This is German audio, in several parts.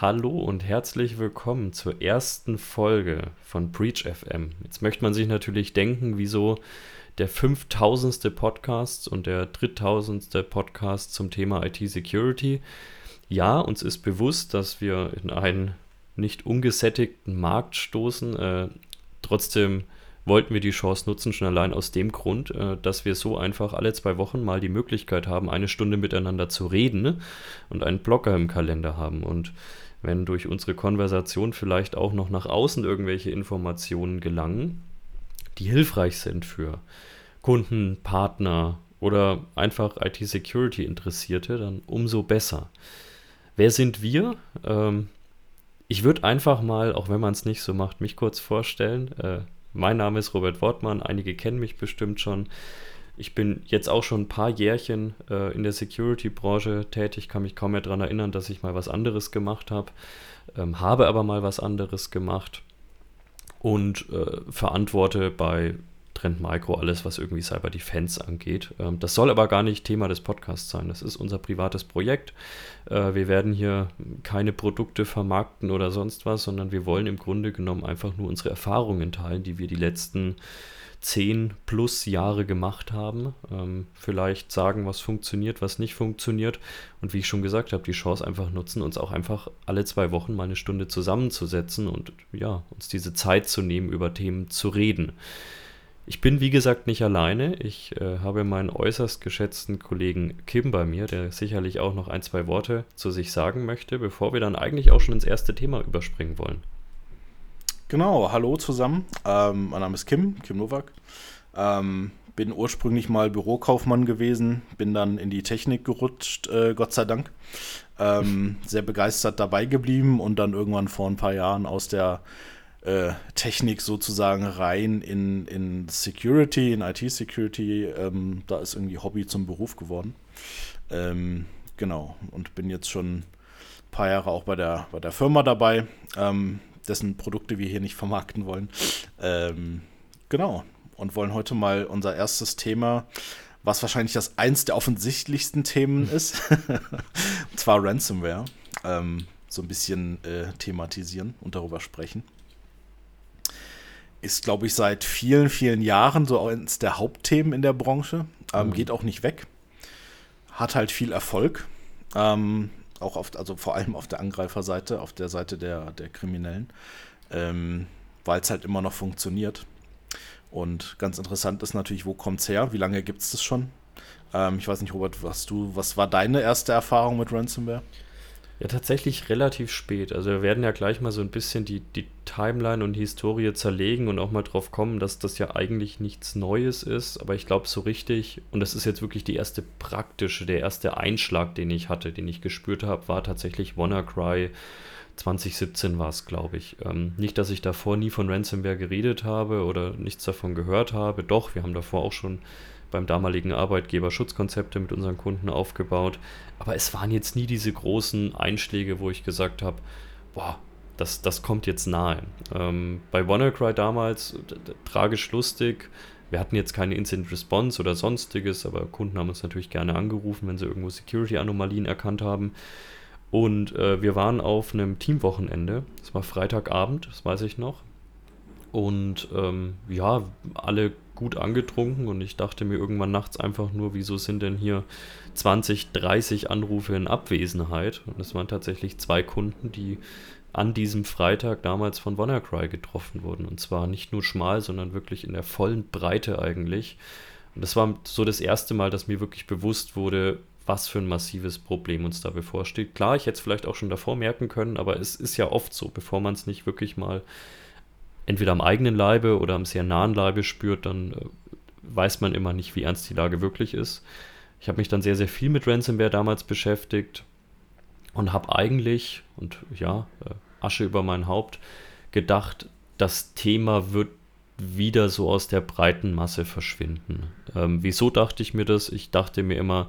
hallo und herzlich willkommen zur ersten Folge von Breach FM. Jetzt möchte man sich natürlich denken, wieso der 5000. Podcast und der 3000. Podcast zum Thema IT-Security. Ja, uns ist bewusst, dass wir in einen nicht ungesättigten Markt stoßen. Äh, trotzdem wollten wir die Chance nutzen, schon allein aus dem Grund, äh, dass wir so einfach alle zwei Wochen mal die Möglichkeit haben, eine Stunde miteinander zu reden und einen Blogger im Kalender haben. Und wenn durch unsere Konversation vielleicht auch noch nach außen irgendwelche Informationen gelangen, die hilfreich sind für Kunden, Partner oder einfach IT-Security-Interessierte, dann umso besser. Wer sind wir? Ähm, ich würde einfach mal, auch wenn man es nicht so macht, mich kurz vorstellen. Äh, mein Name ist Robert Wortmann, einige kennen mich bestimmt schon. Ich bin jetzt auch schon ein paar Jährchen äh, in der Security-Branche tätig, kann mich kaum mehr daran erinnern, dass ich mal was anderes gemacht habe, ähm, habe aber mal was anderes gemacht und äh, verantworte bei Trend Micro alles, was irgendwie Cyber Defense angeht. Ähm, das soll aber gar nicht Thema des Podcasts sein. Das ist unser privates Projekt. Äh, wir werden hier keine Produkte vermarkten oder sonst was, sondern wir wollen im Grunde genommen einfach nur unsere Erfahrungen teilen, die wir die letzten zehn plus Jahre gemacht haben. Ähm, vielleicht sagen, was funktioniert, was nicht funktioniert. Und wie ich schon gesagt habe, die Chance einfach nutzen, uns auch einfach alle zwei Wochen mal eine Stunde zusammenzusetzen und ja, uns diese Zeit zu nehmen, über Themen zu reden. Ich bin wie gesagt nicht alleine. Ich äh, habe meinen äußerst geschätzten Kollegen Kim bei mir, der sicherlich auch noch ein, zwei Worte zu sich sagen möchte, bevor wir dann eigentlich auch schon ins erste Thema überspringen wollen. Genau, hallo zusammen. Ähm, mein Name ist Kim, Kim Nowak. Ähm, bin ursprünglich mal Bürokaufmann gewesen, bin dann in die Technik gerutscht, äh, Gott sei Dank. Ähm, sehr begeistert dabei geblieben und dann irgendwann vor ein paar Jahren aus der äh, Technik sozusagen rein in, in Security, in IT-Security. Ähm, da ist irgendwie Hobby zum Beruf geworden. Ähm, genau, und bin jetzt schon ein paar Jahre auch bei der, bei der Firma dabei, ähm, dessen Produkte wir hier nicht vermarkten wollen. Ähm, genau, und wollen heute mal unser erstes Thema was wahrscheinlich das eins der offensichtlichsten Themen ist, und zwar Ransomware, ähm, so ein bisschen äh, thematisieren und darüber sprechen ist, glaube ich, seit vielen, vielen Jahren so eines der Hauptthemen in der Branche. Ähm, mhm. Geht auch nicht weg. Hat halt viel Erfolg. Ähm, auch auf, also vor allem auf der Angreiferseite, auf der Seite der, der Kriminellen. Ähm, Weil es halt immer noch funktioniert. Und ganz interessant ist natürlich, wo kommt es her? Wie lange gibt es das schon? Ähm, ich weiß nicht, Robert, was du, was war deine erste Erfahrung mit Ransomware? Ja, tatsächlich relativ spät. Also wir werden ja gleich mal so ein bisschen die, die Timeline und Historie zerlegen und auch mal drauf kommen, dass das ja eigentlich nichts Neues ist. Aber ich glaube so richtig, und das ist jetzt wirklich die erste praktische, der erste Einschlag, den ich hatte, den ich gespürt habe, war tatsächlich WannaCry. 2017 war es, glaube ich. Ähm, nicht, dass ich davor nie von Ransomware geredet habe oder nichts davon gehört habe. Doch, wir haben davor auch schon beim damaligen Arbeitgeber Schutzkonzepte mit unseren Kunden aufgebaut. Aber es waren jetzt nie diese großen Einschläge, wo ich gesagt habe, boah, das, das kommt jetzt nahe. Ähm, bei WannaCry damals, tragisch lustig, wir hatten jetzt keine Incident Response oder sonstiges, aber Kunden haben uns natürlich gerne angerufen, wenn sie irgendwo Security-Anomalien erkannt haben. Und äh, wir waren auf einem Teamwochenende. Es war Freitagabend, das weiß ich noch. Und ähm, ja, alle gut angetrunken und ich dachte mir irgendwann nachts einfach nur, wieso sind denn hier 20, 30 Anrufe in Abwesenheit? Und es waren tatsächlich zwei Kunden, die an diesem Freitag damals von WannaCry getroffen wurden. Und zwar nicht nur schmal, sondern wirklich in der vollen Breite eigentlich. Und das war so das erste Mal, dass mir wirklich bewusst wurde, was für ein massives Problem uns da bevorsteht. Klar, ich hätte es vielleicht auch schon davor merken können, aber es ist ja oft so, bevor man es nicht wirklich mal entweder am eigenen Leibe oder am sehr nahen Leibe spürt, dann äh, weiß man immer nicht, wie ernst die Lage wirklich ist. Ich habe mich dann sehr, sehr viel mit Ransomware damals beschäftigt und habe eigentlich, und ja, äh, Asche über mein Haupt, gedacht, das Thema wird wieder so aus der breiten Masse verschwinden. Ähm, wieso dachte ich mir das? Ich dachte mir immer,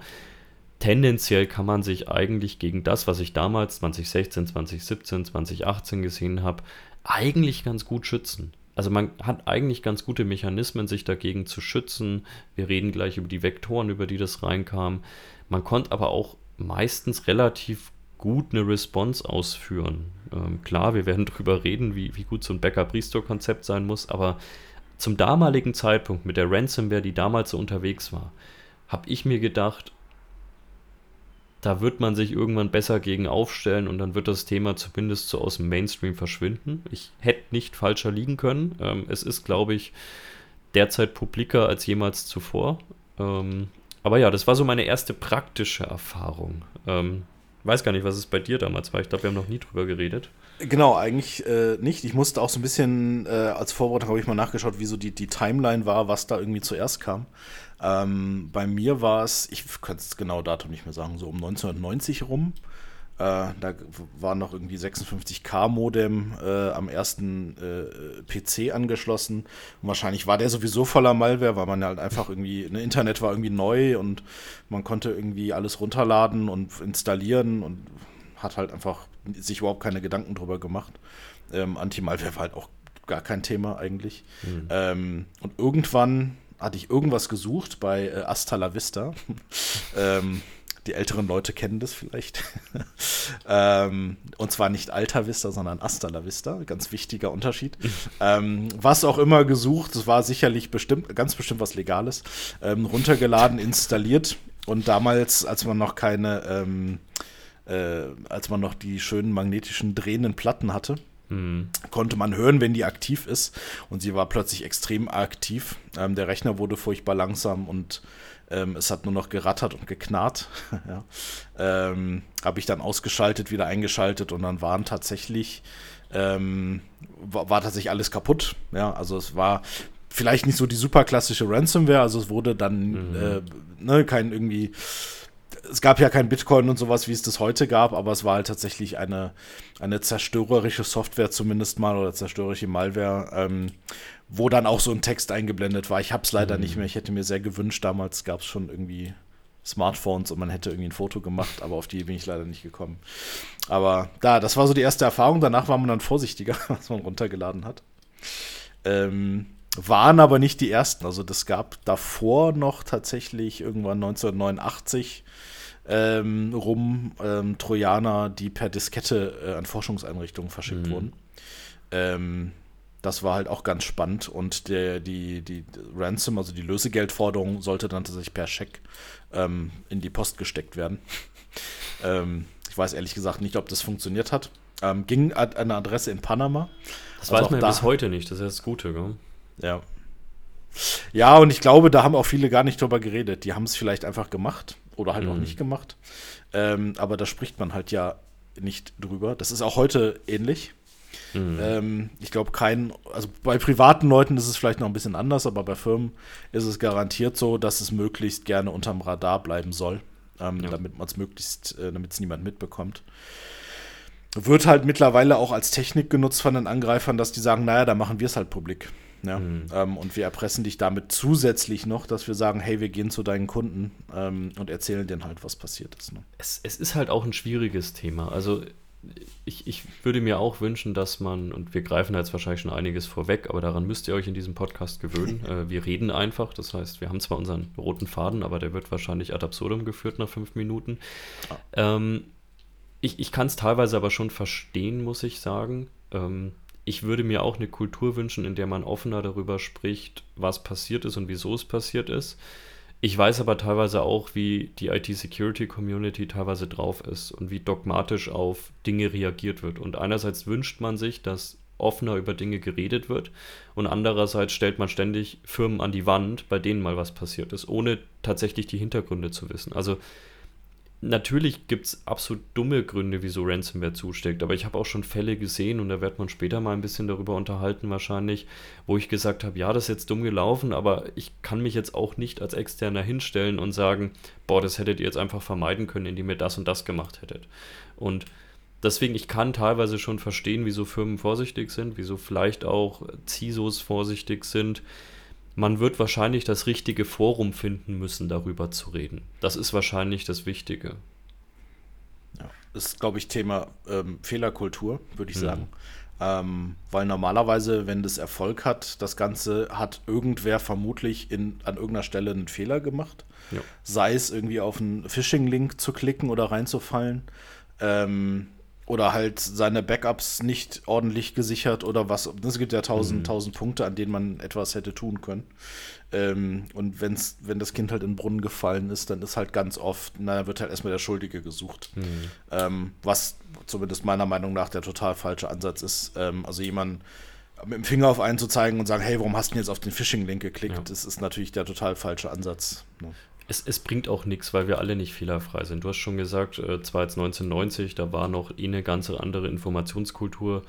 tendenziell kann man sich eigentlich gegen das, was ich damals 2016, 2017, 2018 gesehen habe, eigentlich ganz gut schützen. Also man hat eigentlich ganz gute Mechanismen, sich dagegen zu schützen. Wir reden gleich über die Vektoren, über die das reinkam. Man konnte aber auch meistens relativ gut eine Response ausführen. Ähm, klar, wir werden darüber reden, wie, wie gut so ein Backup-Restore-Konzept sein muss, aber zum damaligen Zeitpunkt mit der Ransomware, die damals so unterwegs war, habe ich mir gedacht, da wird man sich irgendwann besser gegen aufstellen und dann wird das Thema zumindest so aus dem Mainstream verschwinden. Ich hätte nicht falscher liegen können. Ähm, es ist, glaube ich, derzeit publiker als jemals zuvor. Ähm, aber ja, das war so meine erste praktische Erfahrung. Ähm, weiß gar nicht, was es bei dir damals war. Ich glaube, wir haben noch nie drüber geredet. Genau, eigentlich äh, nicht. Ich musste auch so ein bisschen, äh, als Vorbereitung habe ich mal nachgeschaut, wie so die, die Timeline war, was da irgendwie zuerst kam. Ähm, bei mir war es, ich kann es genau Datum nicht mehr sagen, so um 1990 rum. Äh, da war noch irgendwie 56K-Modem äh, am ersten äh, PC angeschlossen. Und wahrscheinlich war der sowieso voller Malware, weil man halt einfach irgendwie, ne, Internet war irgendwie neu und man konnte irgendwie alles runterladen und installieren und hat halt einfach sich überhaupt keine Gedanken drüber gemacht. Ähm, Anti-Malware war halt auch gar kein Thema eigentlich. Mhm. Ähm, und irgendwann hatte ich irgendwas gesucht bei äh, Asta la Vista. ähm, die älteren Leute kennen das vielleicht. ähm, und zwar nicht Alta Vista, sondern Asta la Vista. Ganz wichtiger Unterschied. ähm, was auch immer gesucht, das war sicherlich bestimmt, ganz bestimmt was Legales. Ähm, runtergeladen, installiert. Und damals, als man noch keine, ähm, äh, als man noch die schönen magnetischen drehenden Platten hatte, Mhm. Konnte man hören, wenn die aktiv ist. Und sie war plötzlich extrem aktiv. Ähm, der Rechner wurde furchtbar langsam und ähm, es hat nur noch gerattert und geknarrt. ja. ähm, Habe ich dann ausgeschaltet, wieder eingeschaltet und dann waren tatsächlich, ähm, war, war, tatsächlich alles kaputt. Ja, also es war vielleicht nicht so die super klassische Ransomware, also es wurde dann mhm. äh, ne, kein irgendwie es gab ja kein Bitcoin und sowas, wie es das heute gab, aber es war halt tatsächlich eine, eine zerstörerische Software zumindest mal oder zerstörerische Malware, ähm, wo dann auch so ein Text eingeblendet war. Ich habe es leider mhm. nicht mehr. Ich hätte mir sehr gewünscht, damals gab es schon irgendwie Smartphones und man hätte irgendwie ein Foto gemacht, aber auf die bin ich leider nicht gekommen. Aber da, das war so die erste Erfahrung. Danach war man dann vorsichtiger, was man runtergeladen hat. Ähm, waren aber nicht die ersten. Also das gab davor noch tatsächlich irgendwann 1989 ähm, rum ähm, Trojaner, die per Diskette äh, an Forschungseinrichtungen verschickt mhm. wurden. Ähm, das war halt auch ganz spannend und der, die, die Ransom, also die Lösegeldforderung, sollte dann tatsächlich per Scheck ähm, in die Post gesteckt werden. Ähm, ich weiß ehrlich gesagt nicht, ob das funktioniert hat. Ähm, ging an eine Adresse in Panama. Das also weiß man ja bis heute nicht, das ist das Gute, gell? Ja. Ja, und ich glaube, da haben auch viele gar nicht drüber geredet. Die haben es vielleicht einfach gemacht oder halt mhm. auch nicht gemacht. Ähm, aber da spricht man halt ja nicht drüber. Das ist auch heute ähnlich. Mhm. Ähm, ich glaube, kein, also bei privaten Leuten ist es vielleicht noch ein bisschen anders, aber bei Firmen ist es garantiert so, dass es möglichst gerne unterm Radar bleiben soll, ähm, ja. damit man es möglichst, äh, damit es niemand mitbekommt. Wird halt mittlerweile auch als Technik genutzt von den Angreifern, dass die sagen, naja, da machen wir es halt publik. Ja? Mhm. Ähm, und wir erpressen dich damit zusätzlich noch, dass wir sagen, hey, wir gehen zu deinen Kunden ähm, und erzählen denen halt, was passiert ist. Ne? Es, es, ist halt auch ein schwieriges Thema. Also ich, ich würde mir auch wünschen, dass man, und wir greifen jetzt wahrscheinlich schon einiges vorweg, aber daran müsst ihr euch in diesem Podcast gewöhnen. äh, wir reden einfach, das heißt, wir haben zwar unseren roten Faden, aber der wird wahrscheinlich ad absurdum geführt nach fünf Minuten. Ah. Ähm, ich ich kann es teilweise aber schon verstehen, muss ich sagen. Ähm, ich würde mir auch eine Kultur wünschen, in der man offener darüber spricht, was passiert ist und wieso es passiert ist. Ich weiß aber teilweise auch, wie die IT-Security-Community teilweise drauf ist und wie dogmatisch auf Dinge reagiert wird. Und einerseits wünscht man sich, dass offener über Dinge geredet wird und andererseits stellt man ständig Firmen an die Wand, bei denen mal was passiert ist, ohne tatsächlich die Hintergründe zu wissen. Also natürlich gibt es absolut dumme Gründe, wieso Ransomware zusteckt, aber ich habe auch schon Fälle gesehen und da wird man später mal ein bisschen darüber unterhalten wahrscheinlich, wo ich gesagt habe, ja, das ist jetzt dumm gelaufen, aber ich kann mich jetzt auch nicht als Externer hinstellen und sagen, boah, das hättet ihr jetzt einfach vermeiden können, indem ihr das und das gemacht hättet. Und deswegen, ich kann teilweise schon verstehen, wieso Firmen vorsichtig sind, wieso vielleicht auch CISOs vorsichtig sind, man wird wahrscheinlich das richtige Forum finden müssen, darüber zu reden. Das ist wahrscheinlich das Wichtige. Ja, das ist, glaube ich, Thema ähm, Fehlerkultur, würde ich mhm. sagen. Ähm, weil normalerweise, wenn das Erfolg hat, das Ganze hat irgendwer vermutlich in, an irgendeiner Stelle einen Fehler gemacht. Ja. Sei es irgendwie auf einen Phishing-Link zu klicken oder reinzufallen Ähm, oder halt seine Backups nicht ordentlich gesichert oder was. Es gibt ja tausend, mhm. tausend Punkte, an denen man etwas hätte tun können. Ähm, und wenn's, wenn das Kind halt in den Brunnen gefallen ist, dann ist halt ganz oft, na, wird halt erstmal der Schuldige gesucht. Mhm. Ähm, was zumindest meiner Meinung nach der total falsche Ansatz ist. Ähm, also jemand mit dem Finger auf einen zu zeigen und sagen, hey, warum hast du denn jetzt auf den Phishing-Link geklickt? Ja. Das ist natürlich der total falsche Ansatz. Ne? Es, es, bringt auch nichts, weil wir alle nicht fehlerfrei sind. Du hast schon gesagt, äh, zwar jetzt 1990, da war noch eh eine ganz andere Informationskultur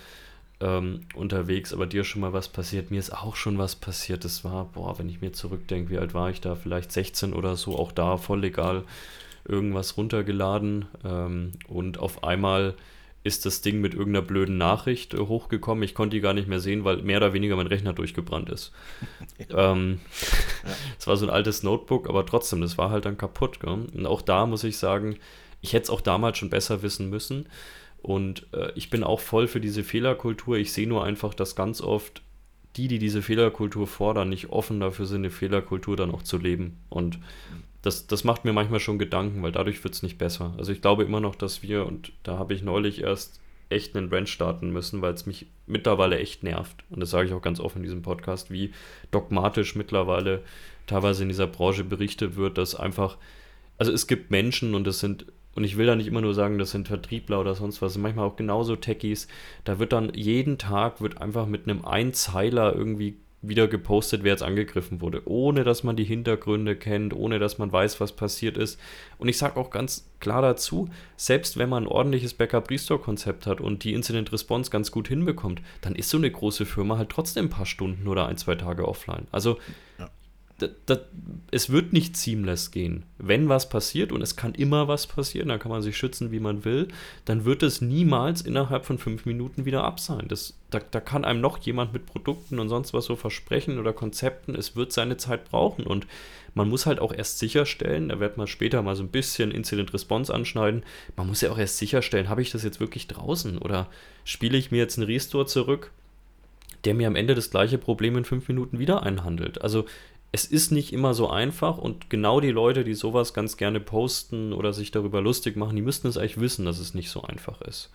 ähm, unterwegs, aber dir schon mal was passiert. Mir ist auch schon was passiert. Das war, boah, wenn ich mir zurückdenke, wie alt war ich da? Vielleicht 16 oder so, auch da voll legal irgendwas runtergeladen ähm, und auf einmal ist das Ding mit irgendeiner blöden Nachricht äh, hochgekommen. Ich konnte die gar nicht mehr sehen, weil mehr oder weniger mein Rechner durchgebrannt ist. ähm, es ja. war so ein altes Notebook, aber trotzdem, das war halt dann kaputt. Gell? Und auch da muss ich sagen, ich hätte es auch damals schon besser wissen müssen. Und äh, ich bin auch voll für diese Fehlerkultur. Ich sehe nur einfach, dass ganz oft die, die diese Fehlerkultur fordern, nicht offen dafür sind, eine Fehlerkultur dann auch zu leben. Und das, das macht mir manchmal schon Gedanken, weil dadurch wird es nicht besser. Also ich glaube immer noch, dass wir, und da habe ich neulich erst echt einen Rant starten müssen, weil es mich mittlerweile echt nervt. Und das sage ich auch ganz offen in diesem Podcast, wie dogmatisch mittlerweile teilweise in dieser Branche berichtet wird, dass einfach, also es gibt Menschen und das sind, und ich will da nicht immer nur sagen, das sind Vertriebler oder sonst was, manchmal auch genauso Techies, da wird dann jeden Tag wird einfach mit einem Einzeiler irgendwie wieder gepostet, wer jetzt angegriffen wurde, ohne dass man die Hintergründe kennt, ohne dass man weiß, was passiert ist. Und ich sage auch ganz klar dazu, selbst wenn man ein ordentliches Backup-Restore-Konzept hat und die Incident-Response ganz gut hinbekommt, dann ist so eine große Firma halt trotzdem ein paar Stunden oder ein, zwei Tage offline. Also ja das, es wird nicht seamless gehen. Wenn was passiert, und es kann immer was passieren, da kann man sich schützen, wie man will, dann wird es niemals innerhalb von fünf Minuten wieder ab sein. Das, da, da kann einem noch jemand mit Produkten und sonst was so versprechen oder Konzepten, es wird seine Zeit brauchen. Und man muss halt auch erst sicherstellen, da wird man später mal so ein bisschen Incident Response anschneiden, man muss ja auch erst sicherstellen, habe ich das jetzt wirklich draußen oder spiele ich mir jetzt einen Restore zurück? der mir am Ende das gleiche Problem in fünf Minuten wieder einhandelt. Also es ist nicht immer so einfach und genau die Leute, die sowas ganz gerne posten oder sich darüber lustig machen, die müssten es eigentlich wissen, dass es nicht so einfach ist.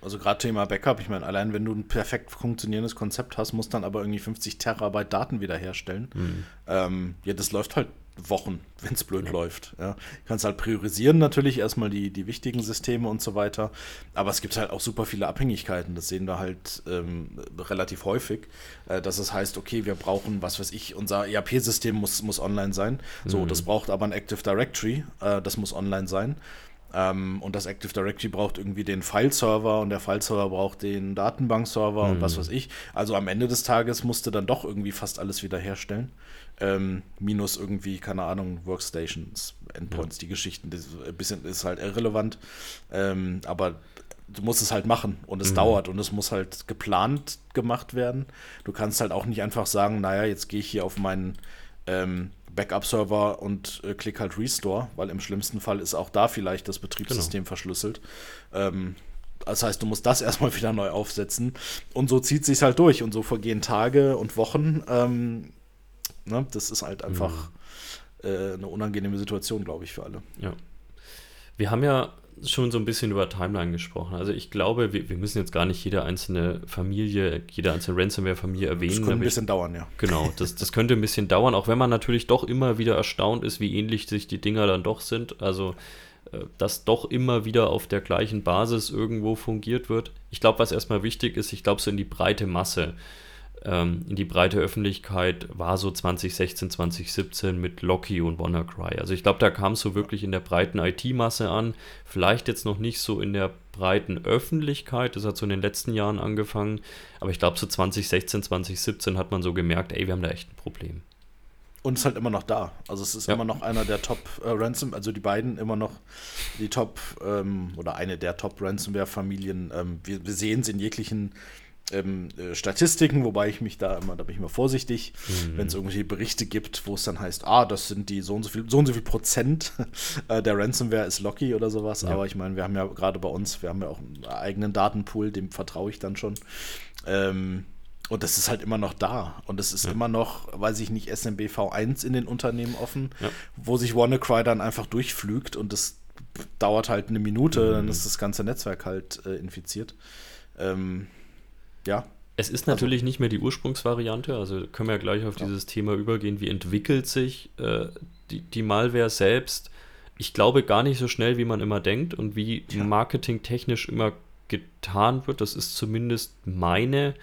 Also gerade Thema Backup, ich meine, allein wenn du ein perfekt funktionierendes Konzept hast, musst dann aber irgendwie 50 Terabyte Daten wiederherstellen. Mhm. Ähm, ja, das läuft halt Wochen, wenn es blöd ja. läuft. Ja. Du kannst halt priorisieren natürlich erstmal die, die wichtigen Systeme und so weiter. Aber es gibt halt auch super viele Abhängigkeiten. Das sehen wir halt ähm, relativ häufig, äh, dass es heißt, okay, wir brauchen, was weiß ich, unser ERP-System muss, muss online sein. So, mhm. das braucht aber ein Active Directory, äh, das muss online sein. Ähm, und das Active Directory braucht irgendwie den File-Server und der File-Server braucht den Datenbank-Server mhm. und was weiß ich. Also am Ende des Tages musste dann doch irgendwie fast alles wiederherstellen. Ähm, minus irgendwie, keine Ahnung, Workstations, Endpoints, ja. die Geschichten. Das bisschen ist halt irrelevant. Ähm, aber du musst es halt machen und es mhm. dauert und es muss halt geplant gemacht werden. Du kannst halt auch nicht einfach sagen, naja, jetzt gehe ich hier auf meinen ähm, Backup-Server und äh, klick halt Restore, weil im schlimmsten Fall ist auch da vielleicht das Betriebssystem genau. verschlüsselt. Ähm, das heißt, du musst das erstmal wieder neu aufsetzen. Und so zieht sich halt durch. Und so vergehen Tage und Wochen. Ähm, ne? Das ist halt einfach mhm. äh, eine unangenehme Situation, glaube ich, für alle. Ja. Wir haben ja schon so ein bisschen über Timeline gesprochen. Also ich glaube, wir, wir müssen jetzt gar nicht jede einzelne Familie, jede einzelne Ransomware-Familie erwähnen. Das könnte ein bisschen dauern, ja. Genau, das, das könnte ein bisschen dauern, auch wenn man natürlich doch immer wieder erstaunt ist, wie ähnlich sich die Dinger dann doch sind. Also äh, dass doch immer wieder auf der gleichen Basis irgendwo fungiert wird. Ich glaube, was erstmal wichtig ist, ich glaube, so in die breite Masse ähm, in die breite Öffentlichkeit war so 2016, 2017 mit Locky und WannaCry. Also ich glaube, da kam es so wirklich in der breiten IT-Masse an. Vielleicht jetzt noch nicht so in der breiten Öffentlichkeit. Das hat so in den letzten Jahren angefangen. Aber ich glaube, so 2016, 2017 hat man so gemerkt, ey, wir haben da echt ein Problem. Und es ist halt immer noch da. Also es ist ja. immer noch einer der Top äh, Ransom, also die beiden immer noch die Top ähm, oder eine der Top Ransomware-Familien. Ähm, wir, wir sehen es in jeglichen ähm, äh, Statistiken, wobei ich mich da immer, da bin ich immer vorsichtig, mhm. wenn es irgendwelche Berichte gibt, wo es dann heißt, ah, das sind die so und so viel, so und so viel Prozent äh, der Ransomware ist Locky oder sowas. Ja. Aber ich meine, wir haben ja gerade bei uns, wir haben ja auch einen eigenen Datenpool, dem vertraue ich dann schon. Ähm, und das ist halt immer noch da. Und es ist ja. immer noch, weiß ich nicht, SMBV1 in den Unternehmen offen, ja. wo sich WannaCry dann einfach durchflügt und das dauert halt eine Minute, mhm. dann ist das ganze Netzwerk halt äh, infiziert. Ähm, ja. Es ist natürlich also, nicht mehr die Ursprungsvariante, also können wir ja gleich auf ja. dieses Thema übergehen, wie entwickelt sich äh, die, die Malware selbst. Ich glaube gar nicht so schnell, wie man immer denkt und wie ja. marketingtechnisch immer getan wird. Das ist zumindest meine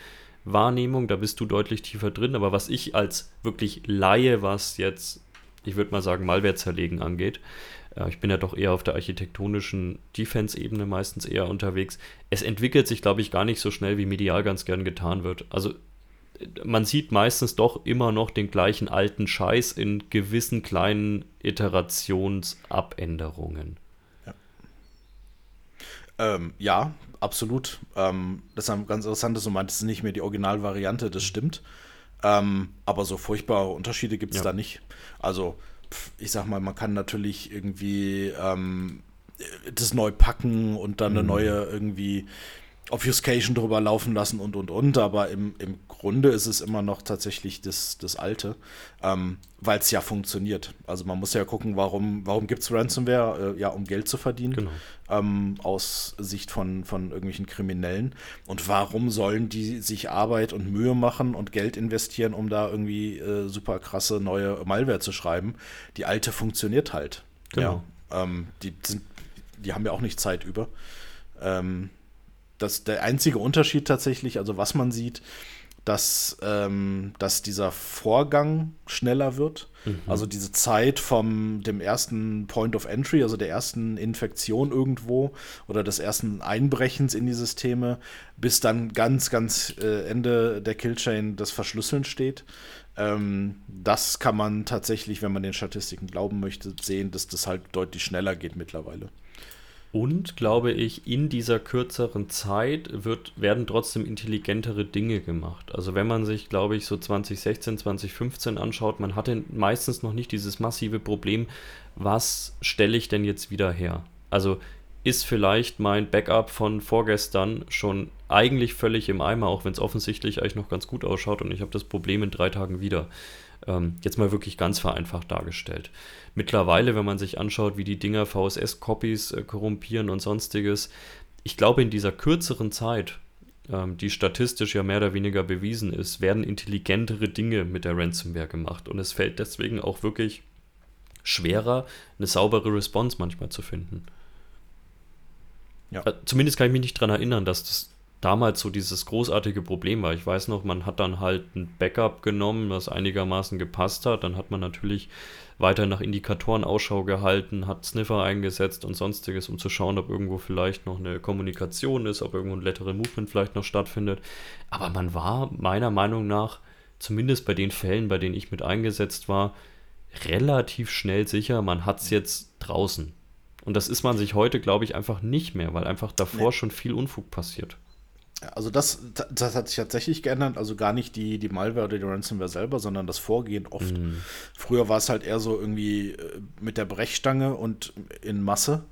Wahrnehmung. Da bist du deutlich tiefer drin. Aber was ich als wirklich Laie, was jetzt, ich würde mal sagen, Malware zerlegen angeht, äh, ich bin ja doch eher auf der architektonischen Defense-Ebene meistens eher unterwegs. Es entwickelt sich, glaube ich, gar nicht so schnell, wie medial ganz gern getan wird. Also man sieht meistens doch immer noch den gleichen alten Scheiß in gewissen kleinen Iterationsabänderungen. Ja, ähm, ja absolut. Ähm, das ist ganz interessant, dass du meintest, nicht mehr die Originalvariante, das stimmt. Ähm, aber so furchtbare Unterschiede gibt es ja. da nicht. Also ich sag mal, man kann natürlich irgendwie ähm, das neu packen und dann eine mhm. neue irgendwie Obfuscation drüber laufen lassen und und und, aber im, im Grunde ist es immer noch tatsächlich das, das Alte, ähm, weil es ja funktioniert. Also man muss ja gucken, warum, warum gibt es Ransomware? Äh, ja, um Geld zu verdienen, genau. ähm, aus Sicht von, von irgendwelchen Kriminellen. Und warum sollen die sich Arbeit und Mühe machen und Geld investieren, um da irgendwie äh, super krasse neue Malware zu schreiben? Die alte funktioniert halt. Genau. Ja, ähm, die, sind, die haben ja auch nicht Zeit über. Ähm, das, der einzige Unterschied tatsächlich, also was man sieht, dass, ähm, dass dieser Vorgang schneller wird. Mhm. Also diese Zeit vom dem ersten Point of Entry, also der ersten Infektion irgendwo oder des ersten Einbrechens in die Systeme, bis dann ganz, ganz äh, Ende der Killchain das Verschlüsseln steht. Ähm, das kann man tatsächlich, wenn man den Statistiken glauben möchte, sehen, dass das halt deutlich schneller geht mittlerweile. Und glaube ich, in dieser kürzeren Zeit wird, werden trotzdem intelligentere Dinge gemacht. Also wenn man sich, glaube ich, so 2016, 2015 anschaut, man hatte meistens noch nicht dieses massive Problem, was stelle ich denn jetzt wieder her? Also ist vielleicht mein Backup von vorgestern schon eigentlich völlig im Eimer, auch wenn es offensichtlich eigentlich noch ganz gut ausschaut und ich habe das Problem in drei Tagen wieder. Ähm, jetzt mal wirklich ganz vereinfacht dargestellt. Mittlerweile, wenn man sich anschaut, wie die Dinger VSS-Copies äh, korrumpieren und sonstiges, ich glaube, in dieser kürzeren Zeit, ähm, die statistisch ja mehr oder weniger bewiesen ist, werden intelligentere Dinge mit der Ransomware gemacht. Und es fällt deswegen auch wirklich schwerer, eine saubere Response manchmal zu finden. Ja. Äh, zumindest kann ich mich nicht daran erinnern, dass das damals so dieses großartige Problem war. Ich weiß noch, man hat dann halt ein Backup genommen, das einigermaßen gepasst hat. Dann hat man natürlich weiter nach Indikatoren Ausschau gehalten, hat Sniffer eingesetzt und sonstiges, um zu schauen, ob irgendwo vielleicht noch eine Kommunikation ist, ob irgendwo ein Lateral Movement vielleicht noch stattfindet. Aber man war meiner Meinung nach, zumindest bei den Fällen, bei denen ich mit eingesetzt war, relativ schnell sicher, man hat es jetzt draußen. Und das ist man sich heute, glaube ich, einfach nicht mehr, weil einfach davor nee. schon viel Unfug passiert. Also das, das hat sich tatsächlich geändert, also gar nicht die, die Malware oder die Ransomware selber, sondern das Vorgehen oft. Mhm. Früher war es halt eher so irgendwie äh, mit der Brechstange und in Masse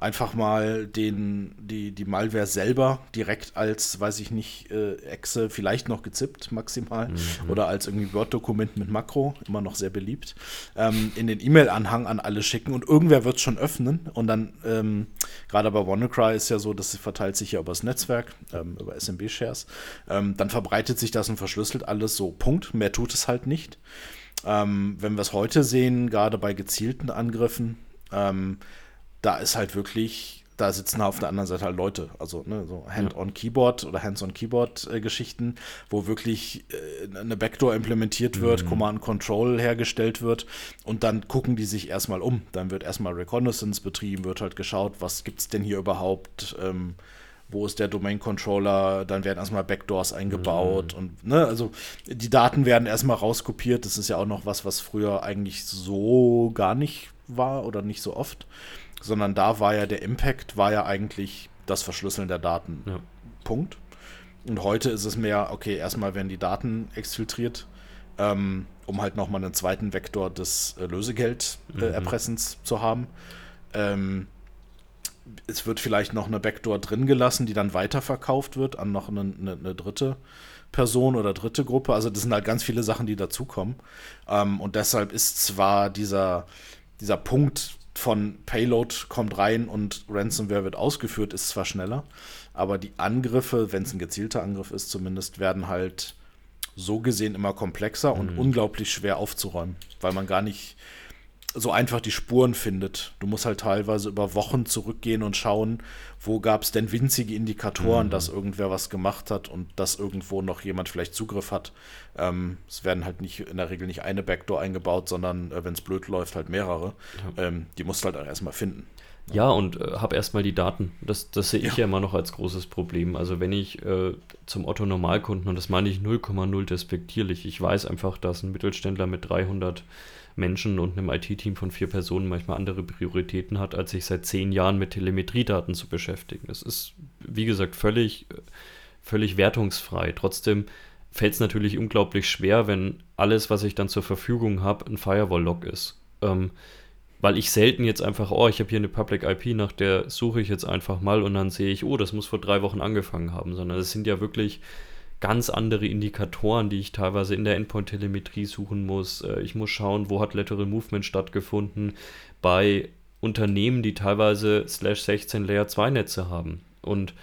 einfach mal den, die, die Malware selber direkt als, weiß ich nicht, äh, Exe vielleicht noch gezippt maximal mhm. oder als irgendwie Word-Dokument mit Makro, immer noch sehr beliebt, ähm, in den E-Mail-Anhang an alle schicken und irgendwer wird es schon öffnen und dann, ähm, gerade bei WannaCry ist ja so, das verteilt sich ja über das Netzwerk, ähm, über SMB-Shares, ähm, dann verbreitet sich das und verschlüsselt alles so, Punkt, mehr tut es halt nicht. Ähm, wenn wir es heute sehen, gerade bei gezielten Angriffen, ähm, da ist halt wirklich, da sitzen auf der anderen Seite halt Leute, also ne, so Hand-on-Keyboard oder Hands-on-Keyboard-Geschichten, wo wirklich äh, eine Backdoor implementiert wird, mhm. Command-Control hergestellt wird und dann gucken die sich erstmal um. Dann wird erstmal Reconnaissance betrieben, wird halt geschaut, was gibt es denn hier überhaupt, ähm, wo ist der Domain-Controller, dann werden erstmal Backdoors eingebaut mhm. und ne, also die Daten werden erstmal rauskopiert. Das ist ja auch noch was, was früher eigentlich so gar nicht war oder nicht so oft sondern da war ja der Impact, war ja eigentlich das Verschlüsseln der Daten. Ja. Punkt. Und heute ist es mehr, okay, erstmal werden die Daten exfiltriert, ähm, um halt nochmal einen zweiten Vektor des äh, Lösegelderpressens mhm. zu haben. Ähm, es wird vielleicht noch eine Backdoor drin gelassen, die dann weiterverkauft wird an noch eine, eine, eine dritte Person oder dritte Gruppe. Also das sind halt ganz viele Sachen, die dazukommen. Ähm, und deshalb ist zwar dieser, dieser Punkt von Payload kommt rein und Ransomware wird ausgeführt, ist zwar schneller, aber die Angriffe, wenn es ein gezielter Angriff ist zumindest, werden halt so gesehen immer komplexer mhm. und unglaublich schwer aufzuräumen, weil man gar nicht so einfach die Spuren findet. Du musst halt teilweise über Wochen zurückgehen und schauen, wo gab es denn winzige Indikatoren, mhm. dass irgendwer was gemacht hat und dass irgendwo noch jemand vielleicht Zugriff hat. Ähm, es werden halt nicht in der Regel nicht eine Backdoor eingebaut, sondern äh, wenn es blöd läuft, halt mehrere. Ja. Ähm, die musst du halt erstmal finden. Ja, und äh, habe erstmal die Daten. Das, das sehe ich ja. ja. immer noch als großes Problem. Also wenn ich äh, zum Otto Normalkunden, und das meine ich 0,0 despektierlich, ich weiß einfach, dass ein Mittelständler mit 300 Menschen und einem IT-Team von vier Personen manchmal andere Prioritäten hat, als sich seit zehn Jahren mit Telemetriedaten zu beschäftigen. Das ist, wie gesagt, völlig, völlig wertungsfrei. Trotzdem fällt es natürlich unglaublich schwer, wenn alles, was ich dann zur Verfügung habe, ein Firewall-Log ist. Ähm, weil ich selten jetzt einfach, oh, ich habe hier eine Public IP, nach der suche ich jetzt einfach mal und dann sehe ich, oh, das muss vor drei Wochen angefangen haben, sondern es sind ja wirklich ganz andere Indikatoren, die ich teilweise in der Endpoint-Telemetrie suchen muss. Äh, ich muss schauen, wo hat Lateral Movement stattgefunden bei Unternehmen, die teilweise slash 16 Layer 2 Netze haben. Und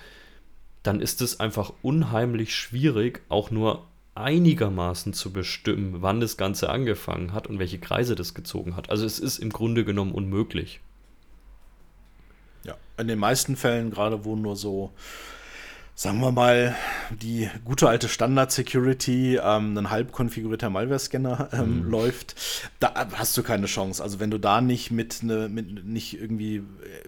dann ist es einfach unheimlich schwierig, auch nur einigermaßen zu bestimmen, wann das Ganze angefangen hat und welche Kreise das gezogen hat. Also es ist im Grunde genommen unmöglich. Ja, in den meisten Fällen, gerade wo nur so sagen wir mal, die gute alte Standard-Security, ähm, ein halb konfigurierter Malware-Scanner ähm, mhm. läuft, da hast du keine Chance. Also wenn du da nicht mit, ne, mit nicht irgendwie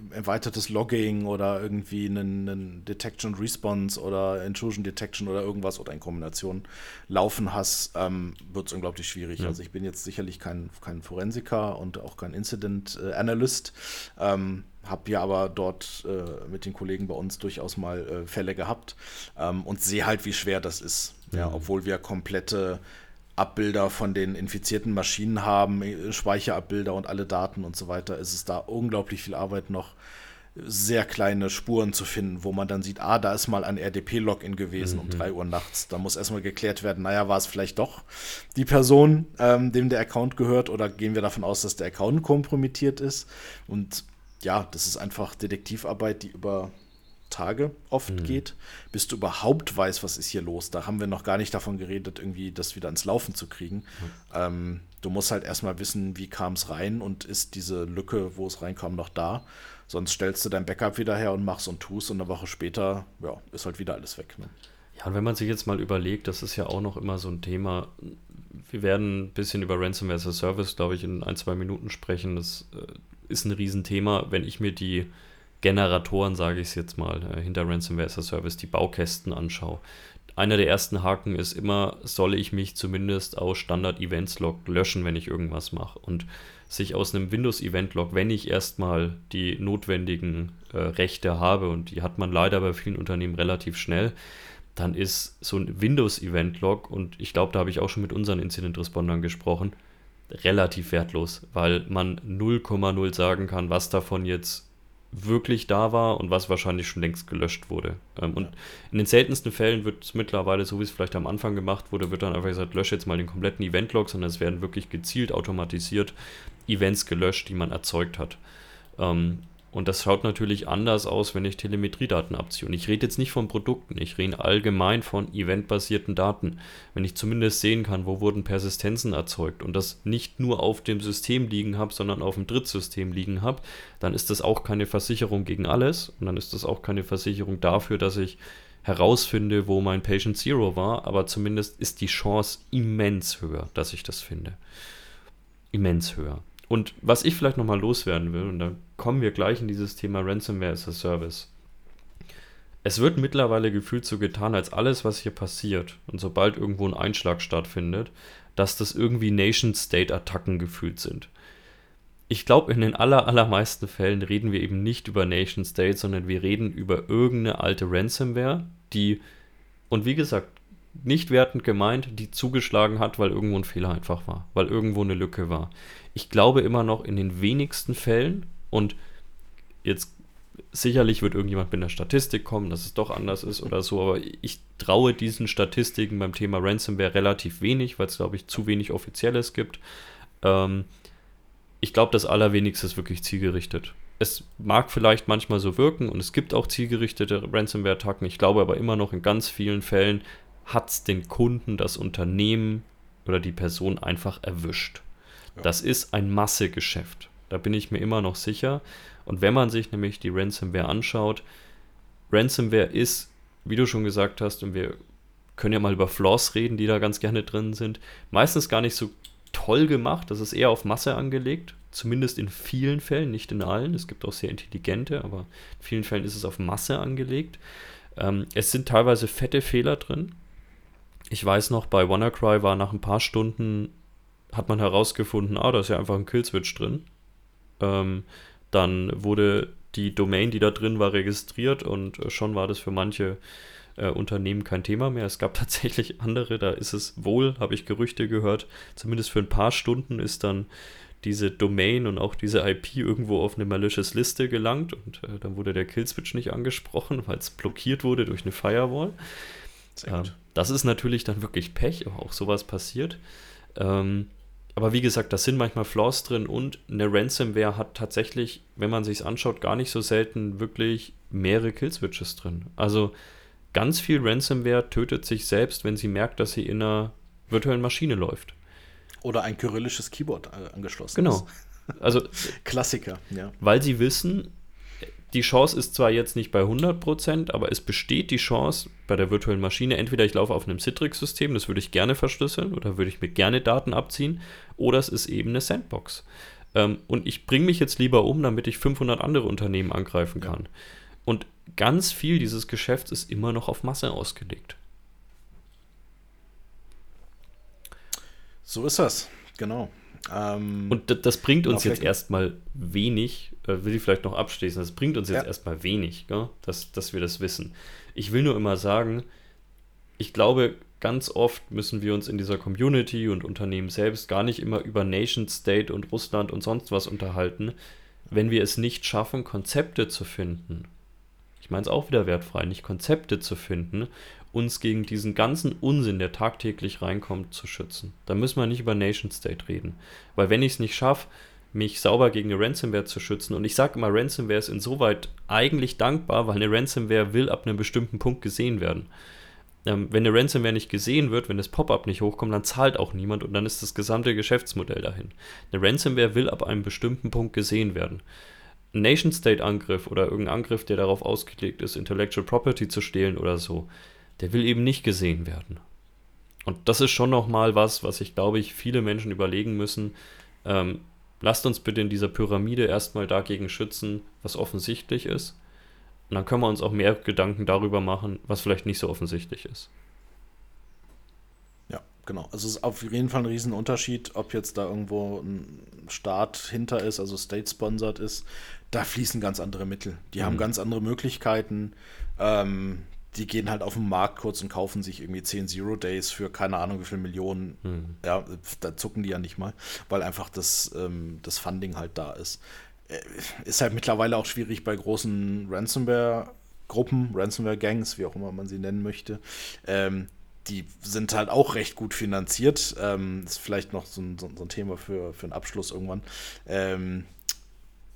erweitertes Logging oder irgendwie einen, einen Detection Response oder Intrusion Detection oder irgendwas oder in Kombination laufen hast, ähm, wird es unglaublich schwierig. Ja. Also ich bin jetzt sicherlich kein, kein Forensiker und auch kein Incident äh, Analyst. Ähm, habe ja aber dort äh, mit den Kollegen bei uns durchaus mal äh, Fälle gehabt ähm, und sehe halt, wie schwer das ist. Mhm. Ja, obwohl wir komplette Abbilder von den infizierten Maschinen haben, äh, Speicherabbilder und alle Daten und so weiter, ist es da unglaublich viel Arbeit noch, sehr kleine Spuren zu finden, wo man dann sieht, ah, da ist mal ein RDP-Login gewesen mhm. um 3 Uhr nachts. Da muss erstmal geklärt werden, naja, war es vielleicht doch die Person, ähm, dem der Account gehört, oder gehen wir davon aus, dass der Account kompromittiert ist? Und ja, das ist einfach Detektivarbeit, die über Tage oft mhm. geht, bis du überhaupt weißt, was ist hier los. Da haben wir noch gar nicht davon geredet, irgendwie das wieder ins Laufen zu kriegen. Mhm. Ähm, du musst halt erstmal wissen, wie kam es rein und ist diese Lücke, wo es reinkam, noch da. Sonst stellst du dein Backup wieder her und machst und tust und eine Woche später, ja, ist halt wieder alles weg. Ne? Ja, und wenn man sich jetzt mal überlegt, das ist ja auch noch immer so ein Thema. Wir werden ein bisschen über Ransomware as a Service, glaube ich, in ein, zwei Minuten sprechen. Das äh, ist ein Riesenthema, wenn ich mir die Generatoren, sage ich es jetzt mal, äh, hinter Ransomware as a Service, die Baukästen anschaue. Einer der ersten Haken ist immer, soll ich mich zumindest aus Standard-Events-Log löschen, wenn ich irgendwas mache. Und sich aus einem Windows-Event-Log, wenn ich erstmal die notwendigen äh, Rechte habe, und die hat man leider bei vielen Unternehmen relativ schnell, dann ist so ein Windows-Event-Log, und ich glaube, da habe ich auch schon mit unseren Incident-Respondern gesprochen, relativ wertlos, weil man 0,0 sagen kann, was davon jetzt wirklich da war und was wahrscheinlich schon längst gelöscht wurde. Ähm, und in den seltensten Fällen wird es mittlerweile, so wie es vielleicht am Anfang gemacht wurde, wird dann einfach gesagt, lösche jetzt mal den kompletten Event-Log, sondern es werden wirklich gezielt automatisiert Events gelöscht, die man erzeugt hat. Ähm, und das schaut natürlich anders aus, wenn ich Telemetriedaten abziehe. Und ich rede jetzt nicht von Produkten, ich rede allgemein von eventbasierten Daten. Wenn ich zumindest sehen kann, wo wurden Persistenzen erzeugt und das nicht nur auf dem System liegen habe, sondern auf dem Drittsystem liegen habe, dann ist das auch keine Versicherung gegen alles und dann ist das auch keine Versicherung dafür, dass ich herausfinde, wo mein Patient Zero war, aber zumindest ist die Chance immens höher, dass ich das finde. Immens höher. Und was ich vielleicht nochmal loswerden will, und da kommen wir gleich in dieses Thema Ransomware as a Service. Es wird mittlerweile gefühlt so getan, als alles, was hier passiert, und sobald irgendwo ein Einschlag stattfindet, dass das irgendwie Nation-State-Attacken gefühlt sind. Ich glaube, in den aller, allermeisten Fällen reden wir eben nicht über Nation-State, sondern wir reden über irgendeine alte Ransomware, die, und wie gesagt, nicht wertend gemeint, die zugeschlagen hat, weil irgendwo ein Fehler einfach war, weil irgendwo eine Lücke war. Ich glaube immer noch in den wenigsten Fällen und jetzt sicherlich wird irgendjemand mit einer Statistik kommen, dass es doch anders ist oder so, aber ich traue diesen Statistiken beim Thema Ransomware relativ wenig, weil es, glaube ich, zu wenig Offizielles gibt. Ähm, ich glaube, das Allerwenigste ist wirklich zielgerichtet. Es mag vielleicht manchmal so wirken und es gibt auch zielgerichtete Ransomware-Attacken. Ich glaube aber immer noch in ganz vielen Fällen hat es den Kunden, das Unternehmen oder die Person einfach erwischt. Das ist ein Massegeschäft. Da bin ich mir immer noch sicher. Und wenn man sich nämlich die Ransomware anschaut, Ransomware ist, wie du schon gesagt hast, und wir können ja mal über Flaws reden, die da ganz gerne drin sind, meistens gar nicht so toll gemacht. Das ist eher auf Masse angelegt. Zumindest in vielen Fällen, nicht in allen. Es gibt auch sehr intelligente, aber in vielen Fällen ist es auf Masse angelegt. Ähm, es sind teilweise fette Fehler drin. Ich weiß noch, bei WannaCry war nach ein paar Stunden, hat man herausgefunden, ah, da ist ja einfach ein Killswitch drin. Ähm, dann wurde die Domain, die da drin war, registriert und äh, schon war das für manche äh, Unternehmen kein Thema mehr. Es gab tatsächlich andere, da ist es wohl, habe ich Gerüchte gehört, zumindest für ein paar Stunden ist dann diese Domain und auch diese IP irgendwo auf eine malicious Liste gelangt und äh, dann wurde der Killswitch nicht angesprochen, weil es blockiert wurde durch eine Firewall. Ähm, das ist natürlich dann wirklich Pech, auch sowas passiert. Ähm, aber wie gesagt, da sind manchmal Flaws drin und eine Ransomware hat tatsächlich, wenn man sich anschaut, gar nicht so selten wirklich mehrere Killswitches drin. Also ganz viel Ransomware tötet sich selbst, wenn sie merkt, dass sie in einer virtuellen Maschine läuft. Oder ein kyrillisches Keyboard äh, angeschlossen genau. ist. Genau. Also Klassiker, ja. Weil sie wissen, die Chance ist zwar jetzt nicht bei 100%, aber es besteht die Chance bei der virtuellen Maschine, entweder ich laufe auf einem Citrix-System, das würde ich gerne verschlüsseln oder würde ich mir gerne Daten abziehen, oder es ist eben eine Sandbox. Ähm, und ich bringe mich jetzt lieber um, damit ich 500 andere Unternehmen angreifen kann. Und ganz viel dieses Geschäfts ist immer noch auf Masse ausgelegt. So ist das, genau. Ähm, und das bringt uns jetzt erstmal wenig, äh, will ich vielleicht noch abschließen, das bringt uns jetzt ja. erstmal wenig, gell? Dass, dass wir das wissen. Ich will nur immer sagen, ich glaube, ganz oft müssen wir uns in dieser Community und Unternehmen selbst gar nicht immer über Nation State und Russland und sonst was unterhalten, wenn wir es nicht schaffen, Konzepte zu finden. Ich meine es auch wieder wertfrei, nicht Konzepte zu finden, uns gegen diesen ganzen Unsinn, der tagtäglich reinkommt, zu schützen. Da müssen wir nicht über Nation State reden. Weil wenn ich es nicht schaffe, mich sauber gegen eine Ransomware zu schützen, und ich sage immer, Ransomware ist insoweit eigentlich dankbar, weil eine Ransomware will ab einem bestimmten Punkt gesehen werden. Ähm, wenn eine Ransomware nicht gesehen wird, wenn das Pop-up nicht hochkommt, dann zahlt auch niemand und dann ist das gesamte Geschäftsmodell dahin. Eine Ransomware will ab einem bestimmten Punkt gesehen werden. Ein Nation-State-Angriff oder irgendein Angriff, der darauf ausgelegt ist, Intellectual Property zu stehlen oder so, der will eben nicht gesehen werden. Und das ist schon nochmal was, was ich glaube ich viele Menschen überlegen müssen. Ähm, lasst uns bitte in dieser Pyramide erstmal dagegen schützen, was offensichtlich ist. Und dann können wir uns auch mehr Gedanken darüber machen, was vielleicht nicht so offensichtlich ist. Ja, genau. Also es ist auf jeden Fall ein Riesenunterschied, ob jetzt da irgendwo ein Staat hinter ist, also state-sponsored ist. Da fließen ganz andere Mittel. Die mhm. haben ganz andere Möglichkeiten. Ähm, die gehen halt auf den Markt kurz und kaufen sich irgendwie 10 Zero Days für keine Ahnung wie viele Millionen. Mhm. Ja, da zucken die ja nicht mal, weil einfach das, ähm, das Funding halt da ist. Äh, ist halt mittlerweile auch schwierig bei großen Ransomware-Gruppen, Ransomware-Gangs, wie auch immer man sie nennen möchte. Ähm, die sind halt auch recht gut finanziert. Ähm, ist vielleicht noch so ein, so ein, Thema für, für einen Abschluss irgendwann. Ähm,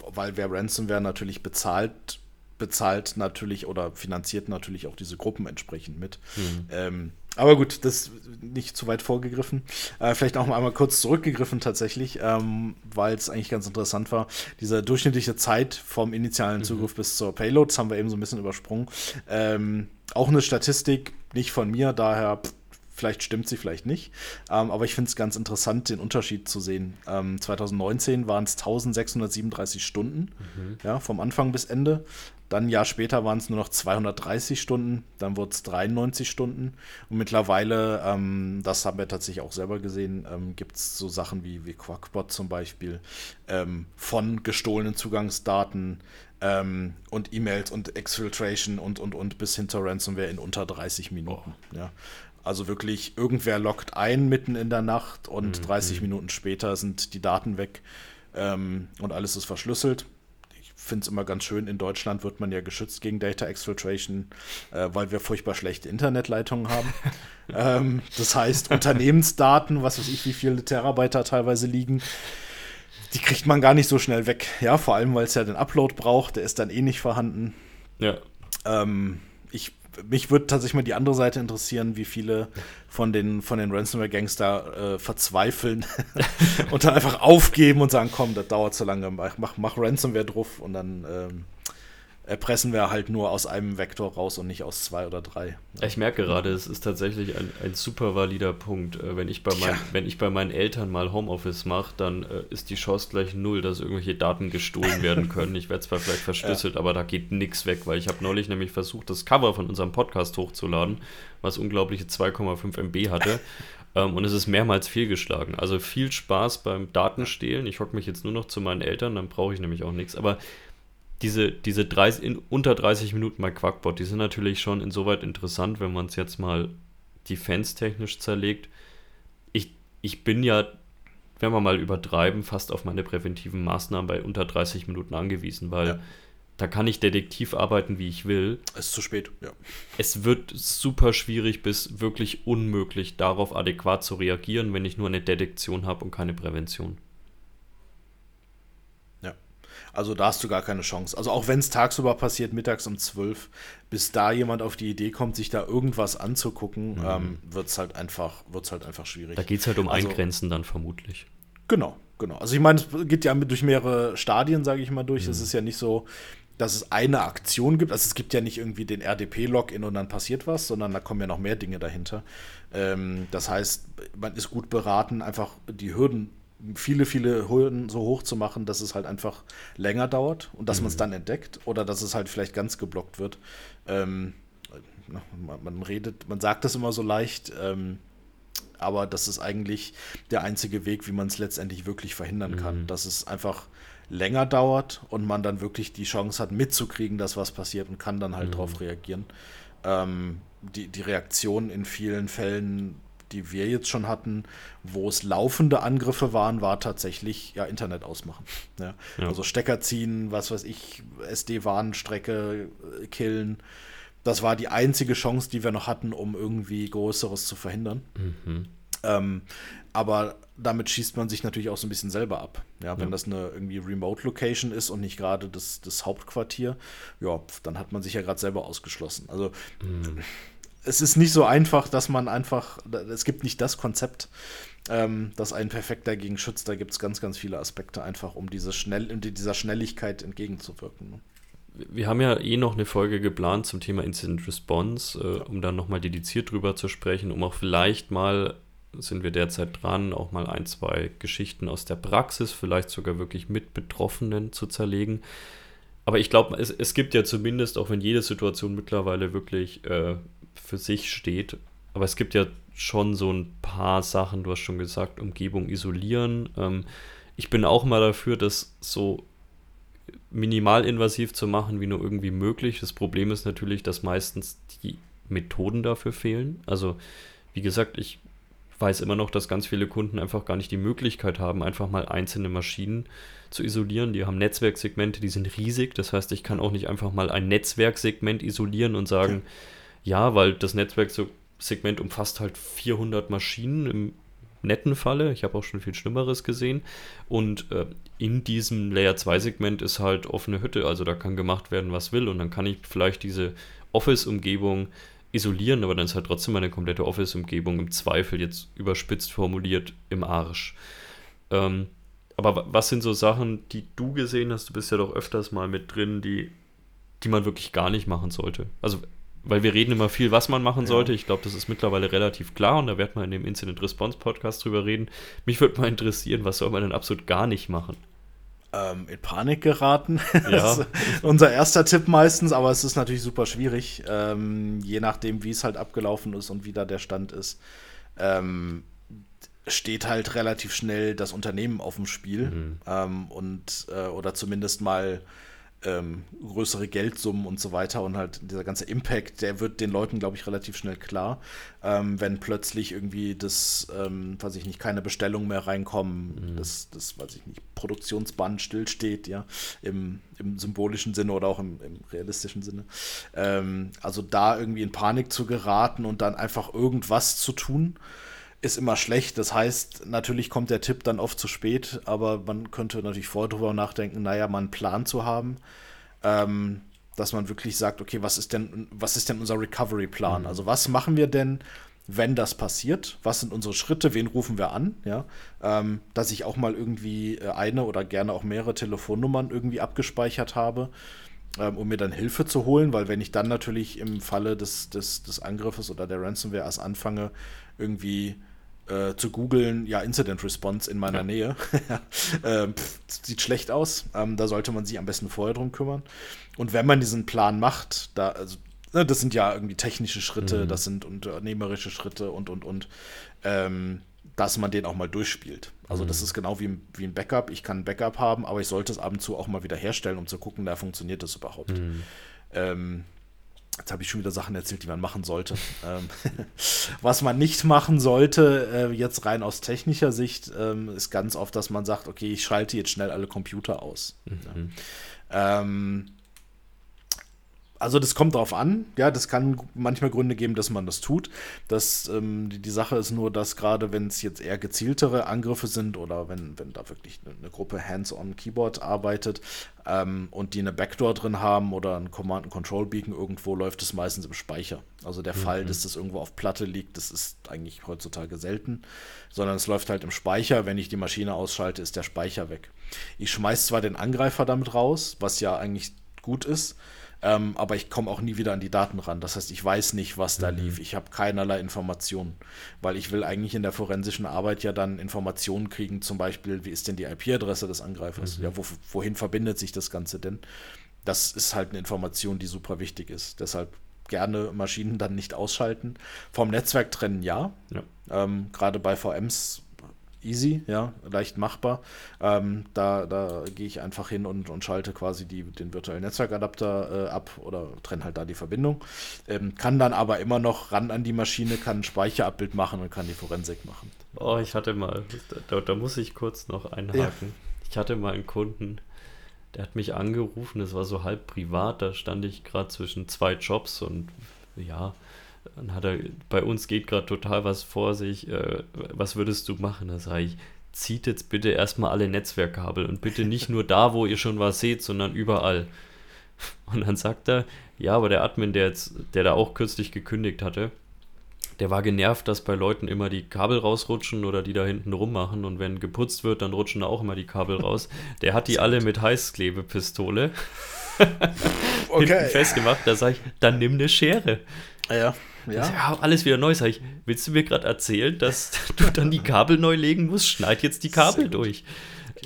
weil wer Ransomware natürlich bezahlt, bezahlt natürlich oder finanziert natürlich auch diese Gruppen entsprechend mit. Mhm. Ähm, aber gut, das nicht zu weit vorgegriffen. Äh, vielleicht auch mal einmal kurz zurückgegriffen tatsächlich, ähm, weil es eigentlich ganz interessant war. Diese durchschnittliche Zeit vom initialen mhm. Zugriff bis zur Payload, das haben wir eben so ein bisschen übersprungen. Ähm, auch eine Statistik, nicht von mir, daher pff, Vielleicht stimmt sie, vielleicht nicht. Ähm, aber ich finde es ganz interessant, den Unterschied zu sehen. Ähm, 2019 waren es 1637 Stunden, mhm. ja, vom Anfang bis Ende. Dann ein Jahr später waren es nur noch 230 Stunden, dann wurde es 93 Stunden. Und mittlerweile, ähm, das haben wir tatsächlich auch selber gesehen, ähm, gibt es so Sachen wie, wie Quackbot zum Beispiel, ähm, von gestohlenen Zugangsdaten ähm, und E-Mails und Exfiltration und, und, und bis hinter Ransomware in unter 30 Minuten. Oh. Ja. Also wirklich, irgendwer lockt ein mitten in der Nacht und mhm. 30 mhm. Minuten später sind die Daten weg ähm, und alles ist verschlüsselt. Finde es immer ganz schön, in Deutschland wird man ja geschützt gegen Data Exfiltration, äh, weil wir furchtbar schlechte Internetleitungen haben. ähm, das heißt, Unternehmensdaten, was weiß ich, wie viele Terabyte da teilweise liegen, die kriegt man gar nicht so schnell weg. Ja, vor allem, weil es ja den Upload braucht, der ist dann eh nicht vorhanden. Ja. Ähm, ich, mich würde tatsächlich mal die andere Seite interessieren, wie viele von den, von den Ransomware-Gangs da äh, verzweifeln und dann einfach aufgeben und sagen, komm, das dauert zu lange, mach, mach Ransomware drauf und dann ähm, erpressen wir halt nur aus einem Vektor raus und nicht aus zwei oder drei. Ich merke gerade, es ist tatsächlich ein, ein super valider Punkt. Äh, wenn ich bei, mein, ja. wenn ich bei meinen Eltern mal Homeoffice mache, dann äh, ist die Chance gleich null, dass irgendwelche Daten gestohlen werden können. Ich werde zwar vielleicht verschlüsselt, ja. aber da geht nichts weg, weil ich habe neulich nämlich versucht, das Cover von unserem Podcast hochzuladen, was unglaubliche 2,5 MB hatte. Ähm, und es ist mehrmals fehlgeschlagen. Also viel Spaß beim Datenstehlen. Ich hocke mich jetzt nur noch zu meinen Eltern, dann brauche ich nämlich auch nichts. Aber diese, diese 30, in unter 30 Minuten bei Quackbot, die sind natürlich schon insoweit interessant, wenn man es jetzt mal defense-technisch zerlegt. Ich, ich bin ja, wenn wir mal übertreiben, fast auf meine präventiven Maßnahmen bei unter 30 Minuten angewiesen, weil ja. da kann ich detektiv arbeiten, wie ich will. Es ist zu spät, ja. Es wird super schwierig bis wirklich unmöglich, darauf adäquat zu reagieren, wenn ich nur eine Detektion habe und keine Prävention. Also da hast du gar keine Chance. Also auch wenn es tagsüber passiert, mittags um 12, bis da jemand auf die Idee kommt, sich da irgendwas anzugucken, mhm. ähm, wird es halt, einfach, halt einfach schwierig. Da geht es halt um also, Eingrenzen dann vermutlich. Genau, genau. Also ich meine, es geht ja durch mehrere Stadien, sage ich mal, durch. Mhm. Es ist ja nicht so, dass es eine Aktion gibt. Also es gibt ja nicht irgendwie den RDP-Login und dann passiert was, sondern da kommen ja noch mehr Dinge dahinter. Ähm, das heißt, man ist gut beraten, einfach die Hürden viele, viele Hürden so hoch zu machen, dass es halt einfach länger dauert und dass mhm. man es dann entdeckt oder dass es halt vielleicht ganz geblockt wird. Ähm, man, man, redet, man sagt das immer so leicht, ähm, aber das ist eigentlich der einzige Weg, wie man es letztendlich wirklich verhindern kann. Mhm. Dass es einfach länger dauert und man dann wirklich die Chance hat, mitzukriegen, dass was passiert und kann dann halt mhm. darauf reagieren. Ähm, die, die Reaktion in vielen Fällen die wir jetzt schon hatten, wo es laufende Angriffe waren, war tatsächlich ja Internet ausmachen. Ja? Ja. Also Stecker ziehen, was weiß ich, SD-Warnstrecke äh, killen. Das war die einzige Chance, die wir noch hatten, um irgendwie Größeres zu verhindern. Mhm. Ähm, aber damit schießt man sich natürlich auch so ein bisschen selber ab. Ja, wenn ja. das eine irgendwie Remote Location ist und nicht gerade das, das Hauptquartier, ja, dann hat man sich ja gerade selber ausgeschlossen. Also mhm es ist nicht so einfach, dass man einfach, es gibt nicht das Konzept, ähm, das einen perfekt dagegen schützt. Da gibt es ganz, ganz viele Aspekte einfach, um diese schnell, um dieser Schnelligkeit entgegenzuwirken. Ne? Wir haben ja eh noch eine Folge geplant zum Thema Incident Response, äh, ja. um dann nochmal dediziert drüber zu sprechen, um auch vielleicht mal, sind wir derzeit dran, auch mal ein, zwei Geschichten aus der Praxis, vielleicht sogar wirklich mit Betroffenen zu zerlegen. Aber ich glaube, es, es gibt ja zumindest, auch wenn jede Situation mittlerweile wirklich äh, für sich steht. Aber es gibt ja schon so ein paar Sachen, du hast schon gesagt, Umgebung isolieren. Ähm, ich bin auch mal dafür, das so minimalinvasiv zu machen, wie nur irgendwie möglich. Das Problem ist natürlich, dass meistens die Methoden dafür fehlen. Also, wie gesagt, ich weiß immer noch, dass ganz viele Kunden einfach gar nicht die Möglichkeit haben, einfach mal einzelne Maschinen zu isolieren. Die haben Netzwerksegmente, die sind riesig. Das heißt, ich kann auch nicht einfach mal ein Netzwerksegment isolieren und sagen, okay ja, weil das Netzwerksegment umfasst halt 400 Maschinen im netten Falle. Ich habe auch schon viel Schlimmeres gesehen. Und äh, in diesem Layer 2 Segment ist halt offene Hütte. Also da kann gemacht werden, was will. Und dann kann ich vielleicht diese Office-Umgebung isolieren, aber dann ist halt trotzdem meine komplette Office-Umgebung im Zweifel jetzt überspitzt formuliert im Arsch. Ähm, aber was sind so Sachen, die du gesehen hast? Du bist ja doch öfters mal mit drin, die, die man wirklich gar nicht machen sollte. Also weil wir reden immer viel, was man machen sollte. Ja. Ich glaube, das ist mittlerweile relativ klar und da werden wir in dem Incident Response Podcast drüber reden. Mich würde mal interessieren, was soll man denn absolut gar nicht machen? Ähm, in Panik geraten. Ja. unser erster Tipp meistens, aber es ist natürlich super schwierig, ähm, je nachdem, wie es halt abgelaufen ist und wie da der Stand ist. Ähm, steht halt relativ schnell das Unternehmen auf dem Spiel mhm. ähm, und äh, oder zumindest mal ähm, größere Geldsummen und so weiter und halt dieser ganze Impact, der wird den Leuten, glaube ich, relativ schnell klar, ähm, wenn plötzlich irgendwie das, ähm, weiß ich nicht, keine Bestellungen mehr reinkommen, mhm. das, das, weiß ich nicht, Produktionsband stillsteht, ja, im, im symbolischen Sinne oder auch im, im realistischen Sinne. Ähm, also da irgendwie in Panik zu geraten und dann einfach irgendwas zu tun, ist immer schlecht. Das heißt, natürlich kommt der Tipp dann oft zu spät, aber man könnte natürlich vorher drüber nachdenken, naja, mal einen Plan zu haben. Ähm, dass man wirklich sagt, okay, was ist denn, was ist denn unser Recovery-Plan? Mhm. Also was machen wir denn, wenn das passiert? Was sind unsere Schritte? Wen rufen wir an? Ja, ähm, dass ich auch mal irgendwie äh, eine oder gerne auch mehrere Telefonnummern irgendwie abgespeichert habe, ähm, um mir dann Hilfe zu holen, weil wenn ich dann natürlich im Falle des, des, des Angriffes oder der Ransomware erst anfange, irgendwie äh, zu googeln, ja, Incident Response in meiner ja. Nähe. ähm, pff, sieht schlecht aus. Ähm, da sollte man sich am besten vorher drum kümmern. Und wenn man diesen Plan macht, da, also, ne, das sind ja irgendwie technische Schritte, mhm. das sind unternehmerische Schritte und, und, und, ähm, dass man den auch mal durchspielt. Also, mhm. das ist genau wie, wie ein Backup. Ich kann ein Backup haben, aber ich sollte es ab und zu auch mal wieder herstellen, um zu gucken, da funktioniert das überhaupt. Mhm. Jetzt habe ich schon wieder Sachen erzählt, die man machen sollte. ähm, was man nicht machen sollte, äh, jetzt rein aus technischer Sicht, ähm, ist ganz oft, dass man sagt, okay, ich schalte jetzt schnell alle Computer aus. Mhm. Ja. Ähm, also das kommt drauf an, ja, das kann manchmal Gründe geben, dass man das tut. Das, ähm, die, die, Sache ist nur, dass gerade wenn es jetzt eher gezieltere Angriffe sind oder wenn, wenn da wirklich eine, eine Gruppe Hands-on-Keyboard arbeitet ähm, und die eine Backdoor drin haben oder ein Command-and-Control-Beacon irgendwo, läuft es meistens im Speicher. Also der mhm. Fall, dass das irgendwo auf Platte liegt, das ist eigentlich heutzutage selten, sondern es läuft halt im Speicher. Wenn ich die Maschine ausschalte, ist der Speicher weg. Ich schmeiß zwar den Angreifer damit raus, was ja eigentlich gut ist, ähm, aber ich komme auch nie wieder an die Daten ran. Das heißt, ich weiß nicht, was da mhm. lief. Ich habe keinerlei Informationen, weil ich will eigentlich in der forensischen Arbeit ja dann Informationen kriegen, zum Beispiel, wie ist denn die IP-Adresse des Angreifers? Mhm. Ja, wo, wohin verbindet sich das Ganze denn? Das ist halt eine Information, die super wichtig ist. Deshalb gerne Maschinen dann nicht ausschalten. Vom Netzwerk trennen ja. ja. Ähm, Gerade bei VMs easy, ja, leicht machbar. Ähm, da da gehe ich einfach hin und, und schalte quasi die, den virtuellen Netzwerkadapter äh, ab oder trenne halt da die Verbindung. Ähm, kann dann aber immer noch ran an die Maschine, kann ein Speicherabbild machen und kann die Forensik machen. Oh, ich hatte mal, da, da muss ich kurz noch einhaken. Ja. Ich hatte mal einen Kunden, der hat mich angerufen, das war so halb privat, da stand ich gerade zwischen zwei Jobs und ja, dann hat er, bei uns geht gerade total was vor sich, äh, was würdest du machen? Da sage ich, zieht jetzt bitte erstmal alle Netzwerkkabel und bitte nicht nur da, wo ihr schon was seht, sondern überall. Und dann sagt er, ja, aber der Admin, der jetzt, der da auch kürzlich gekündigt hatte, der war genervt, dass bei Leuten immer die Kabel rausrutschen oder die da hinten rummachen und wenn geputzt wird, dann rutschen da auch immer die Kabel raus. Der hat die alle mit Heißklebepistole okay. festgemacht. Da sage ich, dann nimm eine Schere. Ja. Ja. ja, alles wieder neu. Sag ich, willst du mir gerade erzählen, dass du dann die Kabel neu legen musst? Schneid jetzt die Kabel durch.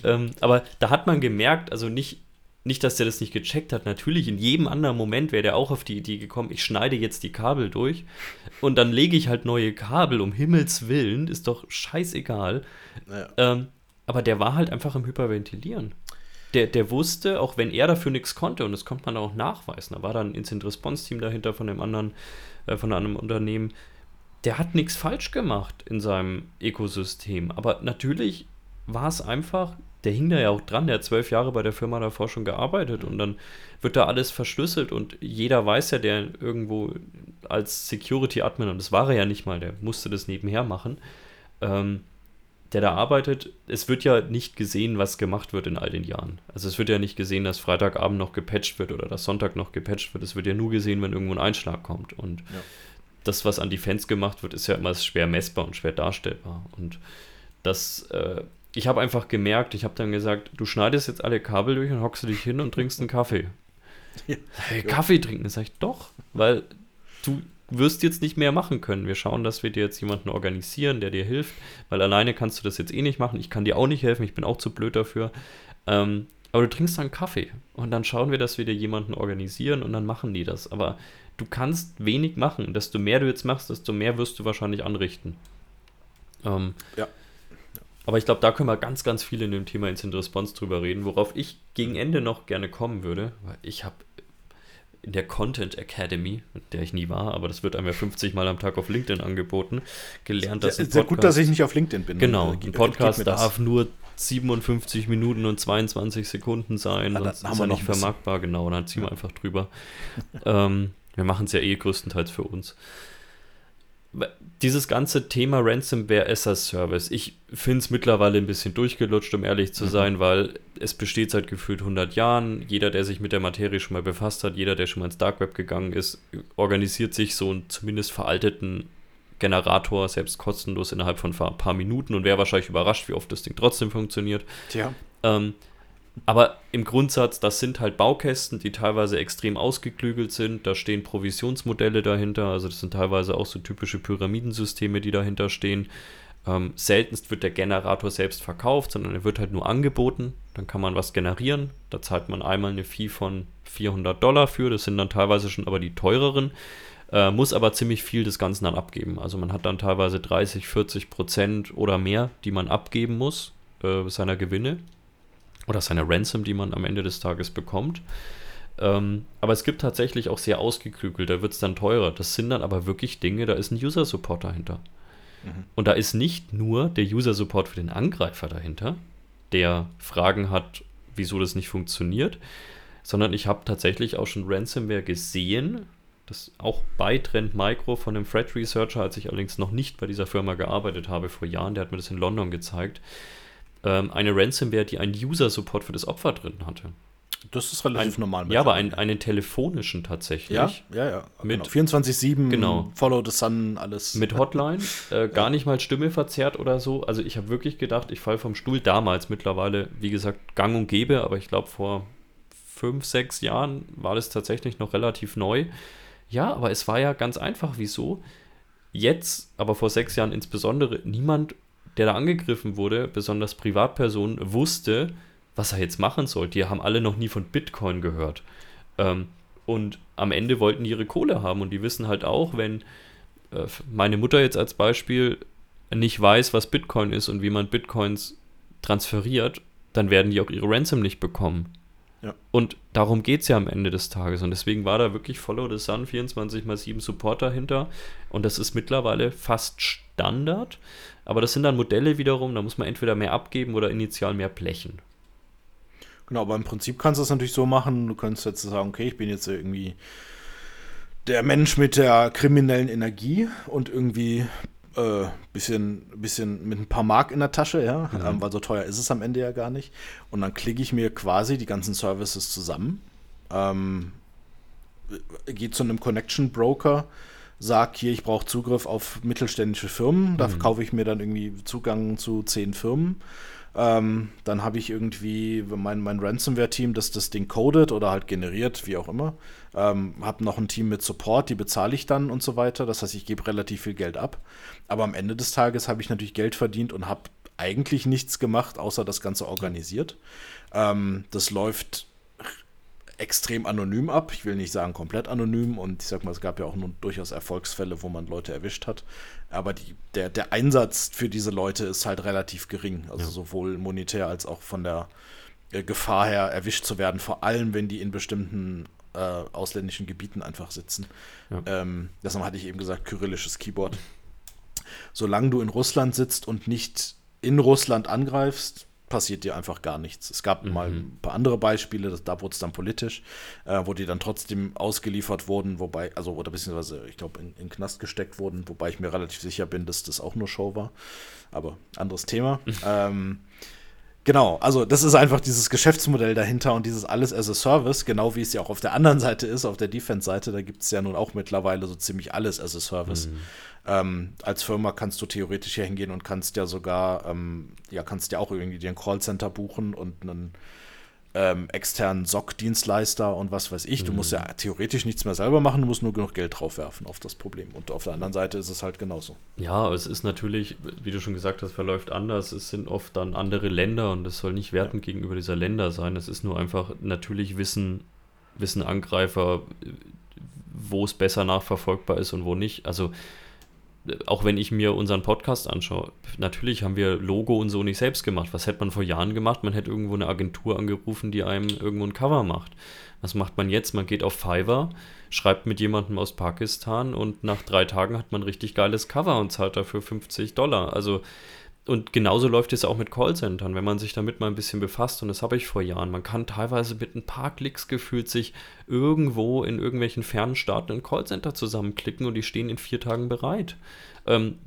Ähm, aber da hat man gemerkt, also nicht, nicht, dass der das nicht gecheckt hat. Natürlich, in jedem anderen Moment wäre der auch auf die Idee gekommen, ich schneide jetzt die Kabel durch und dann lege ich halt neue Kabel, um Himmels Willen, ist doch scheißegal. Ja. Ähm, aber der war halt einfach im Hyperventilieren. Der, der wusste, auch wenn er dafür nichts konnte, und das konnte man auch nachweisen, da war dann ein Incident-Response-Team dahinter von dem anderen äh, von einem Unternehmen, der hat nichts falsch gemacht in seinem Ökosystem. Aber natürlich war es einfach, der hing da ja auch dran, der hat zwölf Jahre bei der Firma davor schon gearbeitet und dann wird da alles verschlüsselt und jeder weiß ja, der irgendwo als Security-Admin, und das war er ja nicht mal, der musste das nebenher machen, ähm, der da arbeitet, es wird ja nicht gesehen, was gemacht wird in all den Jahren. Also es wird ja nicht gesehen, dass Freitagabend noch gepatcht wird oder dass Sonntag noch gepatcht wird. Es wird ja nur gesehen, wenn irgendwo ein Einschlag kommt. Und ja. das, was an Defense gemacht wird, ist ja immer schwer messbar und schwer darstellbar. Und das, äh, ich habe einfach gemerkt, ich habe dann gesagt, du schneidest jetzt alle Kabel durch und hockst du dich hin und trinkst einen Kaffee. Ja. Hey, Kaffee trinken, das sag ich doch, weil du wirst jetzt nicht mehr machen können. Wir schauen, dass wir dir jetzt jemanden organisieren, der dir hilft, weil alleine kannst du das jetzt eh nicht machen. Ich kann dir auch nicht helfen, ich bin auch zu blöd dafür. Ähm, aber du trinkst dann Kaffee und dann schauen wir, dass wir dir jemanden organisieren und dann machen die das. Aber du kannst wenig machen. Desto mehr du jetzt machst, desto mehr wirst du wahrscheinlich anrichten. Ähm, ja. Aber ich glaube, da können wir ganz, ganz viel in dem Thema Instant Response drüber reden, worauf ich gegen Ende noch gerne kommen würde, weil ich habe in der Content Academy, der ich nie war, aber das wird einem ja 50 Mal am Tag auf LinkedIn angeboten, gelernt, dass es sehr gut, dass ich nicht auf LinkedIn bin. Genau, ein Podcast darf nur 57 Minuten und 22 Sekunden sein, ja, sonst ist er nicht vermarktbar, genau, dann ziehen wir einfach drüber. ähm, wir machen es ja eh größtenteils für uns. Dieses ganze Thema Ransomware as a Service, ich finde es mittlerweile ein bisschen durchgelutscht, um ehrlich zu mhm. sein, weil es besteht seit gefühlt 100 Jahren. Jeder, der sich mit der Materie schon mal befasst hat, jeder, der schon mal ins Dark Web gegangen ist, organisiert sich so einen zumindest veralteten Generator selbst kostenlos innerhalb von ein paar Minuten und wäre wahrscheinlich überrascht, wie oft das Ding trotzdem funktioniert. Tja. Ähm, aber im Grundsatz, das sind halt Baukästen, die teilweise extrem ausgeklügelt sind. Da stehen Provisionsmodelle dahinter. Also das sind teilweise auch so typische Pyramidensysteme, die dahinter stehen. Ähm, seltenst wird der Generator selbst verkauft, sondern er wird halt nur angeboten. Dann kann man was generieren. Da zahlt man einmal eine Fee von 400 Dollar für. Das sind dann teilweise schon aber die teureren. Äh, muss aber ziemlich viel des Ganzen dann abgeben. Also man hat dann teilweise 30, 40 Prozent oder mehr, die man abgeben muss äh, seiner Gewinne oder seine Ransom, die man am Ende des Tages bekommt. Ähm, aber es gibt tatsächlich auch sehr ausgeklügelt, da wird es dann teurer. Das sind dann aber wirklich Dinge, da ist ein User-Support dahinter. Mhm. Und da ist nicht nur der User-Support für den Angreifer dahinter, der Fragen hat, wieso das nicht funktioniert, sondern ich habe tatsächlich auch schon Ransomware gesehen, das auch bei Trend Micro von einem Threat Researcher, als ich allerdings noch nicht bei dieser Firma gearbeitet habe vor Jahren, der hat mir das in London gezeigt, ähm, eine Ransomware, die einen User-Support für das Opfer drin hatte. Das ist relativ ein, normal. Ja, aber einen, einen telefonischen tatsächlich. Ja, ja, ja. Mit genau. 24-7, genau. Follow the Sun, alles. Mit Hotline, äh, gar ja. nicht mal Stimme verzerrt oder so. Also ich habe wirklich gedacht, ich falle vom Stuhl damals mittlerweile, wie gesagt, gang und gäbe, aber ich glaube vor fünf, sechs Jahren war das tatsächlich noch relativ neu. Ja, aber es war ja ganz einfach, wieso? Jetzt, aber vor sechs Jahren insbesondere, niemand der da angegriffen wurde, besonders Privatpersonen, wusste, was er jetzt machen soll. Die haben alle noch nie von Bitcoin gehört. Ähm, und am Ende wollten die ihre Kohle haben und die wissen halt auch, wenn äh, meine Mutter jetzt als Beispiel nicht weiß, was Bitcoin ist und wie man Bitcoins transferiert, dann werden die auch ihre Ransom nicht bekommen. Ja. Und darum geht es ja am Ende des Tages. Und deswegen war da wirklich Follow the Sun 24x7 Support dahinter. Und das ist mittlerweile fast Standard. Aber das sind dann Modelle wiederum, da muss man entweder mehr abgeben oder initial mehr blechen. Genau, aber im Prinzip kannst du es natürlich so machen, du könntest jetzt sagen, okay, ich bin jetzt irgendwie der Mensch mit der kriminellen Energie und irgendwie äh, bisschen, bisschen mit ein paar Mark in der Tasche, ja, mhm. ähm, weil so teuer ist es am Ende ja gar nicht. Und dann klicke ich mir quasi die ganzen Services zusammen, ähm, gehe zu einem Connection Broker, sag hier, ich brauche Zugriff auf mittelständische Firmen, da mhm. kaufe ich mir dann irgendwie Zugang zu zehn Firmen. Ähm, dann habe ich irgendwie mein, mein Ransomware-Team, das das Ding codet oder halt generiert, wie auch immer. Ähm, habe noch ein Team mit Support, die bezahle ich dann und so weiter. Das heißt, ich gebe relativ viel Geld ab. Aber am Ende des Tages habe ich natürlich Geld verdient und habe eigentlich nichts gemacht, außer das Ganze organisiert. Ähm, das läuft extrem anonym ab. Ich will nicht sagen komplett anonym und ich sag mal, es gab ja auch nun durchaus Erfolgsfälle, wo man Leute erwischt hat. Aber die, der, der Einsatz für diese Leute ist halt relativ gering. Also ja. sowohl monetär als auch von der äh, Gefahr her erwischt zu werden, vor allem wenn die in bestimmten äh, ausländischen Gebieten einfach sitzen. Ja. Ähm, deshalb hatte ich eben gesagt, kyrillisches Keyboard. Solange du in Russland sitzt und nicht in Russland angreifst, passiert dir einfach gar nichts. Es gab mhm. mal ein paar andere Beispiele, das, da wurde es dann politisch, äh, wo die dann trotzdem ausgeliefert wurden, wobei, also oder beziehungsweise, ich glaube, in, in Knast gesteckt wurden, wobei ich mir relativ sicher bin, dass das auch nur Show war. Aber anderes Thema. ähm, Genau, also das ist einfach dieses Geschäftsmodell dahinter und dieses alles as a Service, genau wie es ja auch auf der anderen Seite ist, auf der Defense-Seite, da gibt es ja nun auch mittlerweile so ziemlich alles as a Service. Mhm. Ähm, als Firma kannst du theoretisch hier hingehen und kannst ja sogar, ähm, ja, kannst ja auch irgendwie dir ein Callcenter buchen und einen ähm, externen SOC-Dienstleister und was weiß ich. Du musst ja mhm. theoretisch nichts mehr selber machen, du musst nur genug Geld drauf werfen auf das Problem. Und auf der anderen Seite ist es halt genauso. Ja, es ist natürlich, wie du schon gesagt hast, verläuft anders. Es sind oft dann andere Länder und es soll nicht wertend ja. gegenüber dieser Länder sein. Es ist nur einfach, natürlich wissen, wissen Angreifer, wo es besser nachverfolgbar ist und wo nicht. Also auch wenn ich mir unseren Podcast anschaue, natürlich haben wir Logo und so nicht selbst gemacht. Was hätte man vor Jahren gemacht? Man hätte irgendwo eine Agentur angerufen, die einem irgendwo ein Cover macht. Was macht man jetzt? Man geht auf Fiverr, schreibt mit jemandem aus Pakistan und nach drei Tagen hat man richtig geiles Cover und zahlt dafür 50 Dollar. Also und genauso läuft es auch mit Callcentern, wenn man sich damit mal ein bisschen befasst. Und das habe ich vor Jahren. Man kann teilweise mit ein paar Klicks gefühlt sich irgendwo in irgendwelchen fernen Staaten ein Callcenter zusammenklicken und die stehen in vier Tagen bereit. Ähm,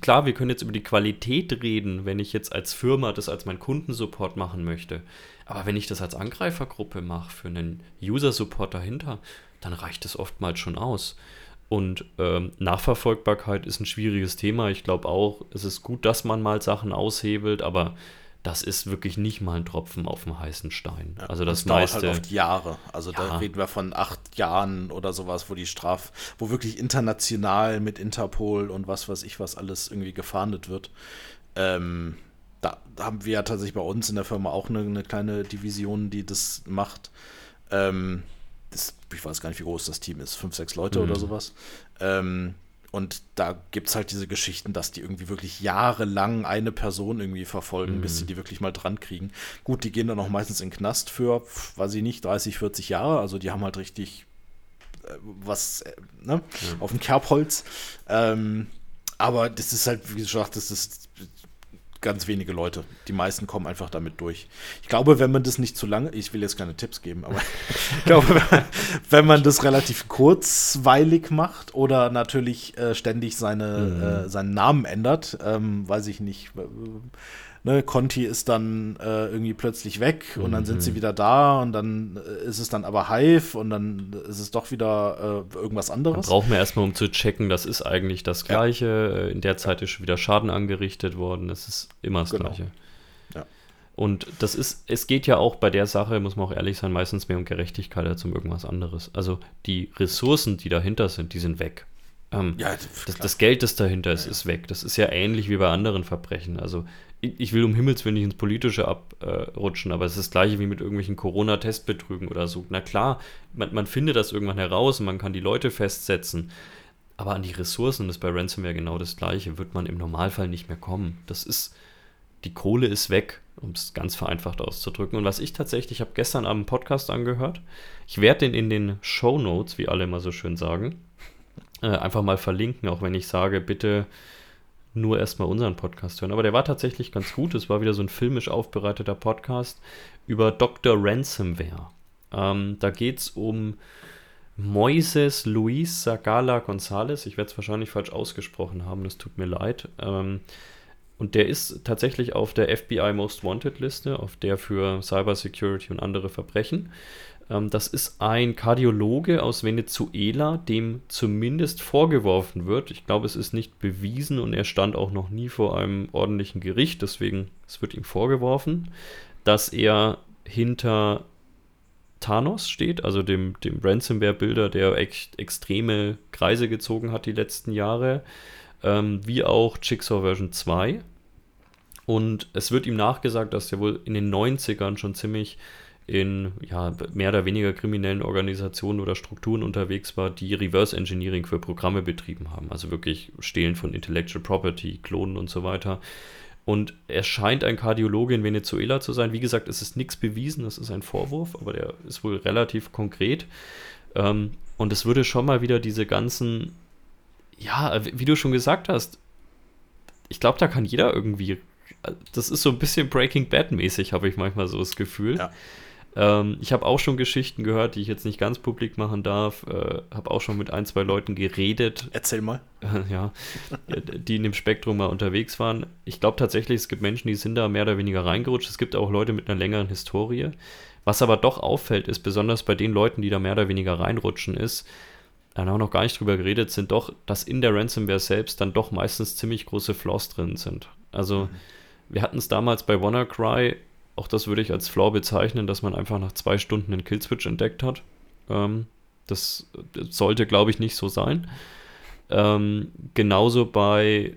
klar, wir können jetzt über die Qualität reden, wenn ich jetzt als Firma das als mein Kundensupport machen möchte. Aber wenn ich das als Angreifergruppe mache, für einen User-Support dahinter, dann reicht das oftmals schon aus. Und ähm, Nachverfolgbarkeit ist ein schwieriges Thema. Ich glaube auch, es ist gut, dass man mal Sachen aushebelt, aber das ist wirklich nicht mal ein Tropfen auf dem heißen Stein. Ja, also das, das meiste, dauert halt oft Jahre. Also Ja. da reden wir von acht Jahren oder sowas, wo die Straf, wo wirklich international mit Interpol und was weiß ich was alles irgendwie gefahndet wird. Ähm, da haben wir ja tatsächlich bei uns in der Firma auch eine, eine kleine Division, die das macht. Ähm, das, ich weiß gar nicht, wie groß das Team ist, fünf, sechs Leute Mhm. oder sowas. Ähm, und da gibt es halt diese Geschichten, dass die irgendwie wirklich jahrelang eine Person irgendwie verfolgen, bis Mhm. sie die wirklich mal dran kriegen. Gut, die gehen dann auch meistens in den Knast für, weiß ich nicht, 30, 40 Jahre. Also die haben halt richtig äh, was äh, ne, auf dem Kerbholz. Ähm, aber das ist halt, wie gesagt, das ist ganz wenige Leute. Die meisten kommen einfach damit durch. Ich glaube, wenn man das nicht zu lange, ich will jetzt keine Tipps geben, aber ich glaube, wenn man, das relativ kurzweilig macht oder natürlich äh, ständig seine, äh, seinen Namen ändert, ähm, weiß ich nicht. äh, Ne, Conti ist dann äh, irgendwie plötzlich weg und dann sind sie wieder da und dann äh, ist es dann aber Hive und dann ist es doch wieder äh, irgendwas anderes. brauchen wir erstmal, um zu checken, das ist eigentlich das Ja. Gleiche. Äh, In der Zeit ist schon wieder Schaden angerichtet worden. Es ist immer das Genau. Gleiche. Ja. Und das ist, es geht ja auch bei der Sache, muss man auch ehrlich sein, meistens mehr um Gerechtigkeit als um irgendwas anderes. Also die Ressourcen, die dahinter sind, die sind weg. Ähm, Ja, das, das Geld, das dahinter ist, ist weg. Das ist ja ähnlich wie bei anderen Verbrechen. Also ich, will um Himmels Willen nicht ins Politische abrutschen, aber es ist das gleiche wie mit irgendwelchen Corona-Testbetrügen oder so. Na klar, man, man findet das irgendwann heraus und man kann die Leute festsetzen. Aber an die Ressourcen, ist bei Ransomware genau das gleiche, wird man im Normalfall nicht mehr kommen. Das ist, die Kohle ist weg, um es ganz vereinfacht auszudrücken. Und was ich tatsächlich, ich habe gestern Abend einen Podcast angehört. Ich werde den in den Show Notes, wie alle immer so schön sagen, äh, einfach mal verlinken, auch wenn ich sage, bitte nur erstmal unseren Podcast hören. Aber der war tatsächlich ganz gut. Es war wieder so ein filmisch aufbereiteter Podcast über Dr. Ransomware. Ähm, da geht es um Moises Luis Sagala González. Ich werde es wahrscheinlich falsch ausgesprochen haben, das tut mir leid. Ähm, und der ist tatsächlich auf der FBI Most Wanted Liste, auf der für Cybersecurity und andere Verbrechen. Ähm, das ist ein Kardiologe aus Venezuela, dem zumindest vorgeworfen wird. Ich glaube, es ist nicht bewiesen und er stand auch noch nie vor einem ordentlichen Gericht, deswegen es wird ihm vorgeworfen, dass er hinter Thanos steht, also dem, dem Ransomware-Bilder, der echt extreme Kreise gezogen hat die letzten Jahre, ähm, wie auch Jigsaw Version 2. Und es wird ihm nachgesagt, dass er wohl in den 90ern schon ziemlich in ja, mehr oder weniger kriminellen Organisationen oder Strukturen unterwegs war, die Reverse Engineering für Programme betrieben haben. Also wirklich Stehlen von Intellectual Property, Klonen und so weiter. Und er scheint ein Kardiologe in Venezuela zu sein. Wie gesagt, es ist nichts bewiesen, das ist ein Vorwurf, aber der ist wohl relativ konkret. Ähm, und es würde schon mal wieder diese ganzen, ja, wie du schon gesagt hast, ich glaube, da kann jeder irgendwie, das ist so ein bisschen Breaking Bad mäßig, habe ich manchmal so das Gefühl. Ja. Ähm, ich habe auch schon Geschichten gehört, die ich jetzt nicht ganz publik machen darf. Äh, habe auch schon mit ein, zwei Leuten geredet, Erzähl mal. ja, die in dem Spektrum mal unterwegs waren. Ich glaube tatsächlich, es gibt Menschen, die sind da mehr oder weniger reingerutscht. Es gibt auch Leute mit einer längeren Historie. Was aber doch auffällt, ist, besonders bei den Leuten, die da mehr oder weniger reinrutschen, ist, da haben wir noch gar nicht drüber geredet, sind doch, dass in der Ransomware selbst dann doch meistens ziemlich große Flaws drin sind. Also, wir hatten es damals bei WannaCry, auch das würde ich als Flaw bezeichnen, dass man einfach nach zwei Stunden einen Killswitch entdeckt hat. Ähm, das, das sollte, glaube ich, nicht so sein. Ähm, genauso bei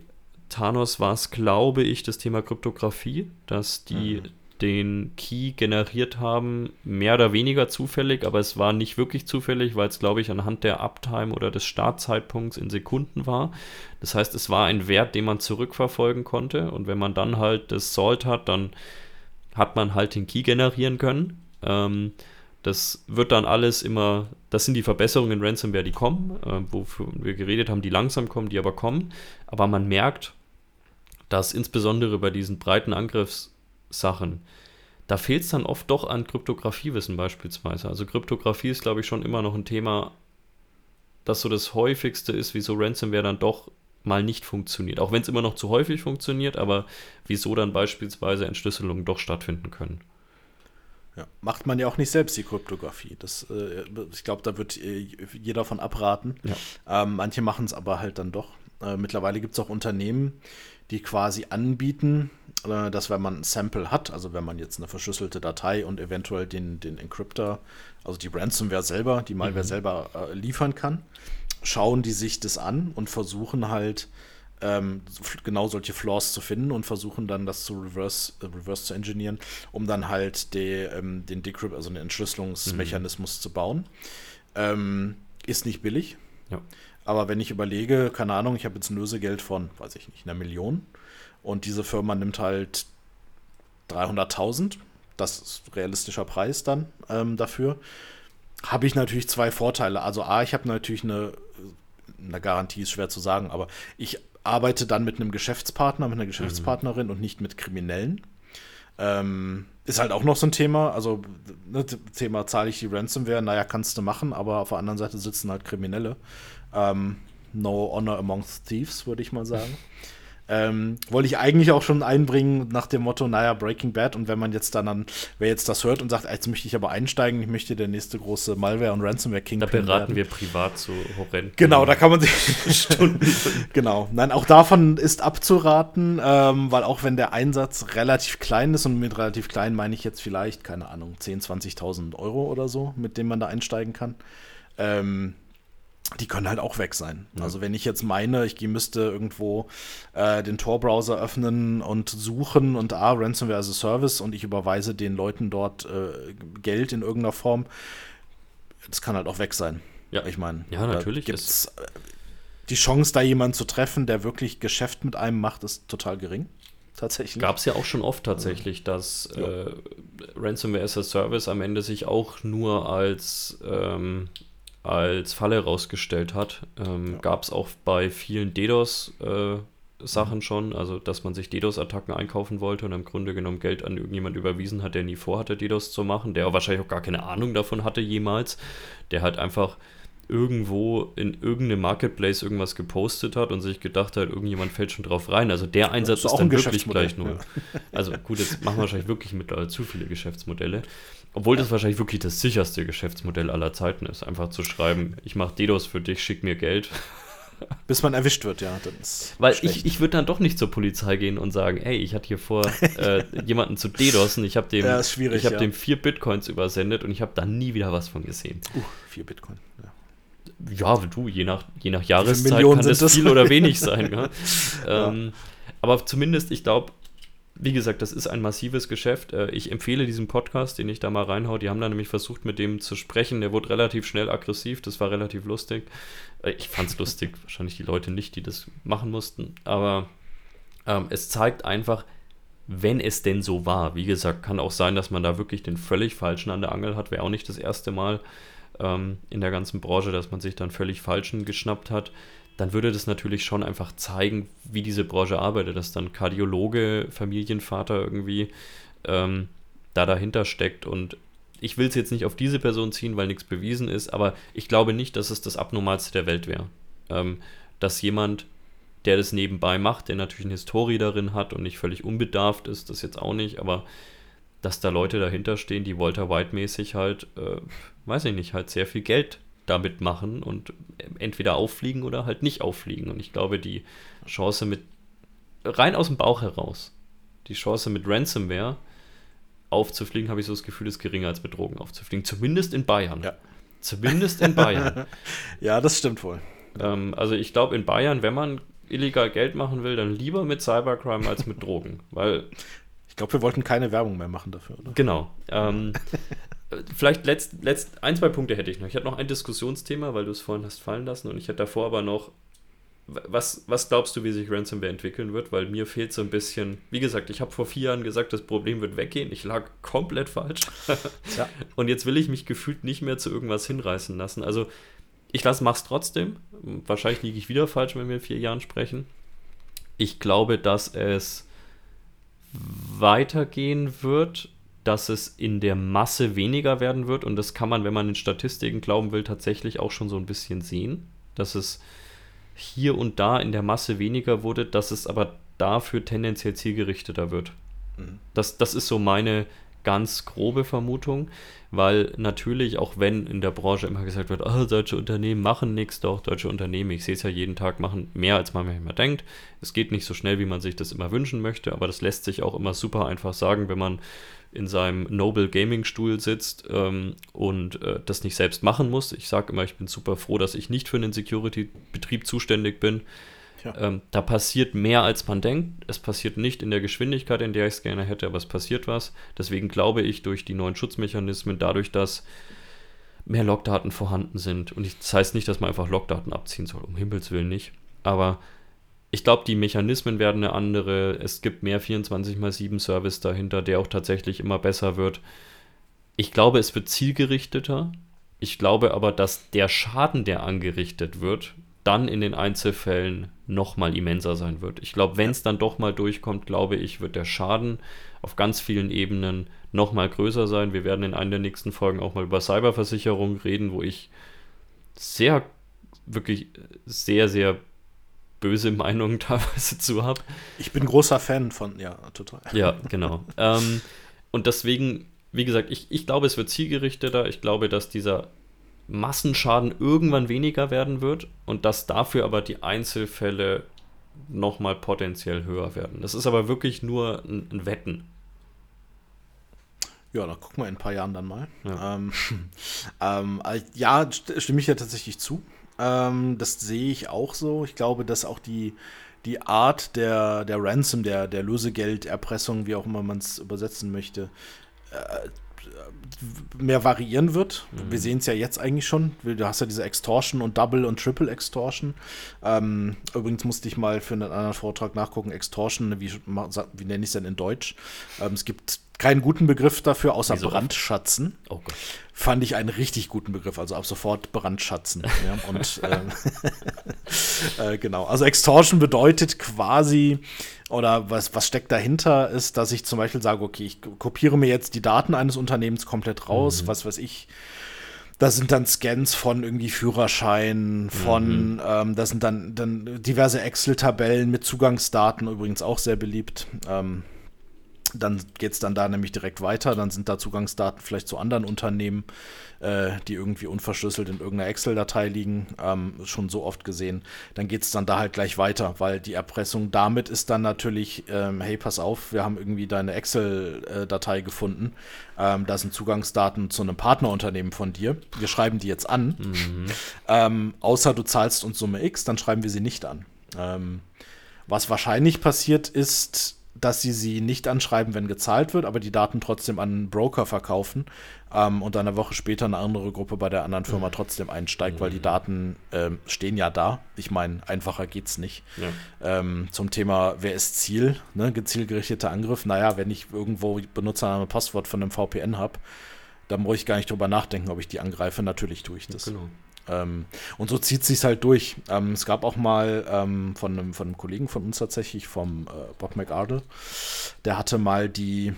Thanos war es, glaube ich, das Thema Kryptographie, dass die den Key generiert haben, mehr oder weniger zufällig, aber es war nicht wirklich zufällig, weil es, glaube ich, anhand der Uptime oder des Startzeitpunkts in Sekunden war. Das heißt, es war ein Wert, den man zurückverfolgen konnte und wenn man dann halt das Salt hat, dann hat man halt den Key generieren können. Ähm, das wird dann alles immer, das sind die Verbesserungen in Ransomware, die kommen, äh, wofür wir geredet haben, die langsam kommen, die aber kommen. Aber man merkt, dass insbesondere bei diesen breiten Angriffssachen, da fehlt es dann oft doch an Kryptografiewissen beispielsweise. Also Kryptographie ist, glaube ich, schon immer noch ein Thema, das so das häufigste ist, wieso Ransomware dann doch mal nicht funktioniert. Auch wenn es immer noch zu häufig funktioniert, aber wieso dann beispielsweise Entschlüsselungen doch stattfinden können. Ja, macht man ja auch nicht selbst die Kryptographie. Das, äh, ich glaube, da wird äh, jeder von abraten. Ja. Ähm, manche machen es aber halt dann doch. Äh, mittlerweile gibt es auch Unternehmen, die quasi anbieten, äh, dass wenn man ein Sample hat, also wenn man jetzt eine verschlüsselte Datei und eventuell den, den Encryptor, also die Ransomware selber, die Malware mhm. selber äh, liefern kann, schauen die sich das an und versuchen halt ähm, genau solche Flaws zu finden und versuchen dann das zu reverse, äh, reverse zu engineeren, um dann halt die, ähm, den Decrypt, also den Entschlüsselungsmechanismus mhm. zu bauen. Ähm, ist nicht billig. Ja. Aber wenn ich überlege, keine Ahnung, ich habe jetzt ein Lösegeld von, weiß ich nicht, einer Million und diese Firma nimmt halt 300.000, das ist realistischer Preis dann ähm, dafür, habe ich natürlich zwei Vorteile. Also A, ich habe natürlich eine, eine Garantie, ist schwer zu sagen, aber ich arbeite dann mit einem Geschäftspartner, mit einer Geschäftspartnerin mhm. und nicht mit Kriminellen. Ähm, ist halt auch noch so ein Thema. Also, ne, Thema zahle ich die Ransomware, naja, kannst du machen, aber auf der anderen Seite sitzen halt Kriminelle. Ähm, no honor amongst thieves, würde ich mal sagen. Ähm, wollte ich eigentlich auch schon einbringen nach dem Motto, naja, Breaking Bad. Und wenn man jetzt dann, dann wer jetzt das hört und sagt, jetzt möchte ich aber einsteigen, ich möchte der nächste große Malware- und Ransomware-King. Da beraten werden. wir privat zu horrenden. Genau, da kann man sich Stunden. genau. Nein, auch davon ist abzuraten, ähm, weil auch wenn der Einsatz relativ klein ist und mit relativ klein meine ich jetzt vielleicht, keine Ahnung, 10.000, 20.000 Euro oder so, mit dem man da einsteigen kann. Ähm, die können halt auch weg sein. Ja. Also wenn ich jetzt meine, ich müsste irgendwo äh, den Tor-Browser öffnen und suchen und ah, Ransomware as a Service und ich überweise den Leuten dort äh, Geld in irgendeiner Form, das kann halt auch weg sein. Ja, ich meine, ja, natürlich. Gibt's, äh, die Chance, da jemanden zu treffen, der wirklich Geschäft mit einem macht, ist total gering. Tatsächlich. Gab es ja auch schon oft tatsächlich, dass ja. äh, Ransomware as a Service am Ende sich auch nur als ähm, als Falle rausgestellt hat. Ähm, ja. Gab es auch bei vielen DDoS-Sachen äh, schon, also dass man sich DDoS-Attacken einkaufen wollte und im Grunde genommen Geld an irgendjemand überwiesen hat, der nie vorhatte, DDoS zu machen, der wahrscheinlich auch gar keine Ahnung davon hatte jemals. Der halt einfach irgendwo in irgendeinem Marketplace irgendwas gepostet hat und sich gedacht hat, irgendjemand fällt schon drauf rein. Also der Einsatz ist, ist dann wirklich gleich nur. Ja. Also gut, jetzt machen wir wahrscheinlich wirklich mittlerweile zu viele Geschäftsmodelle. Obwohl das wahrscheinlich wirklich das sicherste Geschäftsmodell aller Zeiten ist. Einfach zu schreiben, ich mache DDoS für dich, schick mir Geld. Bis man erwischt wird, ja. Weil schlecht. ich, ich würde dann doch nicht zur Polizei gehen und sagen, hey, ich hatte hier vor, äh, jemanden zu DDoSen, ich habe dem, ja, ich hab ja. dem vier Bitcoins übersendet und ich habe da nie wieder was von gesehen. Uh, vier Bitcoin, ja. Ja, du, je nach, je nach Jahreszeit kann das, das viel oder wenig sein. Ja? ähm, aber zumindest, ich glaube, wie gesagt, das ist ein massives Geschäft. Äh, ich empfehle diesen Podcast, den ich da mal reinhau. Die haben da nämlich versucht, mit dem zu sprechen. Der wurde relativ schnell aggressiv. Das war relativ lustig. Äh, ich fand es lustig. Wahrscheinlich die Leute nicht, die das machen mussten. Aber ähm, es zeigt einfach, wenn es denn so war. Wie gesagt, kann auch sein, dass man da wirklich den völlig falschen an der Angel hat. Wäre auch nicht das erste Mal ähm, in der ganzen Branche, dass man sich dann völlig falschen geschnappt hat dann würde das natürlich schon einfach zeigen, wie diese Branche arbeitet, dass dann Kardiologe, Familienvater irgendwie ähm, da dahinter steckt. Und ich will es jetzt nicht auf diese Person ziehen, weil nichts bewiesen ist, aber ich glaube nicht, dass es das Abnormalste der Welt wäre. Ähm, dass jemand, der das nebenbei macht, der natürlich eine Historie darin hat und nicht völlig unbedarft ist, das jetzt auch nicht, aber dass da Leute dahinter stehen, die Walter White-mäßig halt, äh, weiß ich nicht, halt sehr viel Geld damit machen und entweder auffliegen oder halt nicht auffliegen. Und ich glaube, die Chance mit, rein aus dem Bauch heraus, die Chance mit Ransomware aufzufliegen, habe ich so das Gefühl, ist geringer als mit Drogen aufzufliegen. Zumindest in Bayern. Ja. Zumindest in Bayern. ja, das stimmt wohl. Ähm, also ich glaube, in Bayern, wenn man illegal Geld machen will, dann lieber mit Cybercrime als mit Drogen. Weil. Ich glaube, wir wollten keine Werbung mehr machen dafür, oder? Genau. Ähm, vielleicht letzt, letzt, ein, zwei Punkte hätte ich noch. Ich hatte noch ein Diskussionsthema, weil du es vorhin hast fallen lassen und ich hätte davor aber noch, was, was glaubst du, wie sich Ransomware entwickeln wird? Weil mir fehlt so ein bisschen, wie gesagt, ich habe vor vier Jahren gesagt, das Problem wird weggehen. Ich lag komplett falsch. ja. Und jetzt will ich mich gefühlt nicht mehr zu irgendwas hinreißen lassen. Also ich lasse, mach's trotzdem. Wahrscheinlich liege ich wieder falsch, wenn wir in vier Jahren sprechen. Ich glaube, dass es weitergehen wird, dass es in der Masse weniger werden wird. Und das kann man, wenn man den Statistiken glauben will, tatsächlich auch schon so ein bisschen sehen. Dass es hier und da in der Masse weniger wurde, dass es aber dafür tendenziell zielgerichteter wird. Mhm. Das, das ist so meine ganz grobe Vermutung, weil natürlich, auch wenn in der Branche immer gesagt wird, oh, deutsche Unternehmen machen nichts, doch, deutsche Unternehmen, ich sehe es ja jeden Tag, machen mehr, als man immer denkt. Es geht nicht so schnell, wie man sich das immer wünschen möchte, aber das lässt sich auch immer super einfach sagen, wenn man in seinem Noble Gaming Stuhl sitzt ähm, und äh, das nicht selbst machen muss. Ich sage immer, ich bin super froh, dass ich nicht für einen Security-Betrieb zuständig bin. Ähm, da passiert mehr, als man denkt. Es passiert nicht in der Geschwindigkeit, in der ich es gerne hätte, aber es passiert was. Deswegen glaube ich, durch die neuen Schutzmechanismen, dadurch, dass mehr Logdaten vorhanden sind, und ich, das heißt nicht, dass man einfach Logdaten abziehen soll, um Himmels Willen nicht, aber ich glaube, die Mechanismen werden eine andere. Es gibt mehr 24x7 Service dahinter, der auch tatsächlich immer besser wird. Ich glaube, es wird zielgerichteter. Ich glaube aber, dass der Schaden, der angerichtet wird, dann in den Einzelfällen nochmal immenser sein wird. Ich glaube, wenn es dann doch mal durchkommt, glaube ich, wird der Schaden auf ganz vielen Ebenen nochmal größer sein. Wir werden in einer der nächsten Folgen auch mal über Cyberversicherung reden, wo ich sehr, wirklich sehr, sehr böse Meinungen teilweise zu habe. Ich bin großer Fan von, ja, total. Ja, genau. ähm, und deswegen, wie gesagt, ich, ich glaube, es wird zielgerichteter. Ich glaube, dass dieser Massenschaden irgendwann weniger werden wird und dass dafür aber die Einzelfälle nochmal potenziell höher werden. Das ist aber wirklich nur ein, ein Wetten. Ja, da gucken wir in ein paar Jahren dann mal. Ja, ähm, ähm, äh, ja stimme ich ja tatsächlich zu. Ähm, das sehe ich auch so. Ich glaube, dass auch die, die Art der, der Ransom, der, der Lösegelderpressung, wie auch immer man es übersetzen möchte, äh, mehr variieren wird. Mhm. Wir sehen es ja jetzt eigentlich schon. Du hast ja diese Extortion und Double und Triple Extortion. Ähm, übrigens musste ich mal für einen anderen Vortrag nachgucken. Extortion, wie, wie nenne ich es denn in Deutsch? Ähm, es gibt keinen guten Begriff dafür, außer Wieso? Brandschatzen. Oh. Fand ich einen richtig guten Begriff, also ab sofort Brandschatzen. ja, und äh, äh, genau, also Extortion bedeutet quasi, oder was, was steckt dahinter, ist, dass ich zum Beispiel sage, okay, ich kopiere mir jetzt die Daten eines Unternehmens komplett raus, mhm. was weiß ich. Das sind dann Scans von irgendwie Führerschein, von, mhm. ähm, das sind dann, dann diverse Excel-Tabellen mit Zugangsdaten, übrigens auch sehr beliebt. Ähm, dann geht es dann da nämlich direkt weiter. Dann sind da Zugangsdaten vielleicht zu anderen Unternehmen, äh, die irgendwie unverschlüsselt in irgendeiner Excel-Datei liegen. Ähm, schon so oft gesehen. Dann geht es dann da halt gleich weiter, weil die Erpressung damit ist dann natürlich, ähm, hey, pass auf, wir haben irgendwie deine Excel-Datei gefunden. Ähm, da sind Zugangsdaten zu einem Partnerunternehmen von dir. Wir schreiben die jetzt an. Mhm. Ähm, außer du zahlst uns Summe X, dann schreiben wir sie nicht an. Ähm, was wahrscheinlich passiert ist, dass sie sie nicht anschreiben, wenn gezahlt wird, aber die Daten trotzdem an einen Broker verkaufen ähm, und dann eine Woche später eine andere Gruppe bei der anderen Firma trotzdem einsteigt, weil die Daten ähm, stehen ja da. Ich meine, einfacher geht's nicht. Ja. Ähm, zum Thema, wer ist Ziel? Ne? Gezielgerichteter Angriff. Naja, wenn ich irgendwo Benutzername, Passwort von einem VPN habe, dann muss ich gar nicht drüber nachdenken, ob ich die angreife. Natürlich tue ich das. Genau. Ähm, und so zieht sich halt durch. Ähm, es gab auch mal ähm, von, einem, von einem Kollegen von uns tatsächlich, vom äh, Bob McArdle, der hatte mal die,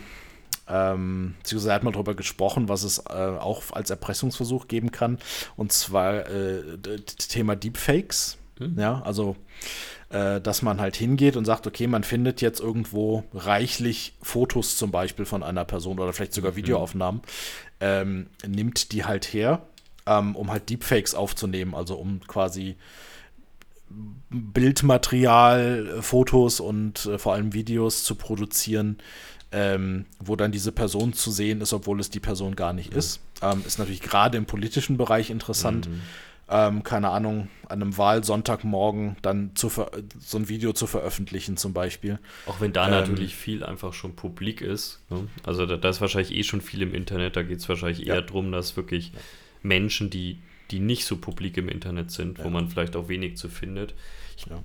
ähm, beziehungsweise er hat mal darüber gesprochen, was es äh, auch als Erpressungsversuch geben kann. Und zwar äh, das Thema Deepfakes. Hm. Ja, also äh, dass man halt hingeht und sagt, okay, man findet jetzt irgendwo reichlich Fotos zum Beispiel von einer Person oder vielleicht sogar mhm. Videoaufnahmen, ähm, nimmt die halt her ähm, um halt Deepfakes aufzunehmen, also um quasi Bildmaterial, Fotos und äh, vor allem Videos zu produzieren, ähm, wo dann diese Person zu sehen ist, obwohl es die Person gar nicht mhm. ist. Ähm, ist natürlich gerade im politischen Bereich interessant. Mhm. Ähm, keine Ahnung, an einem Wahlsonntagmorgen dann zu so ein Video zu veröffentlichen zum Beispiel. Auch wenn da ähm, natürlich viel einfach schon publik ist. Ne? Also da, da, ist wahrscheinlich eh schon viel im Internet, da geht es wahrscheinlich eher ja. darum, dass wirklich Menschen, die, die nicht so publik im Internet sind, ja. wo man vielleicht auch wenig zu findet. Ja.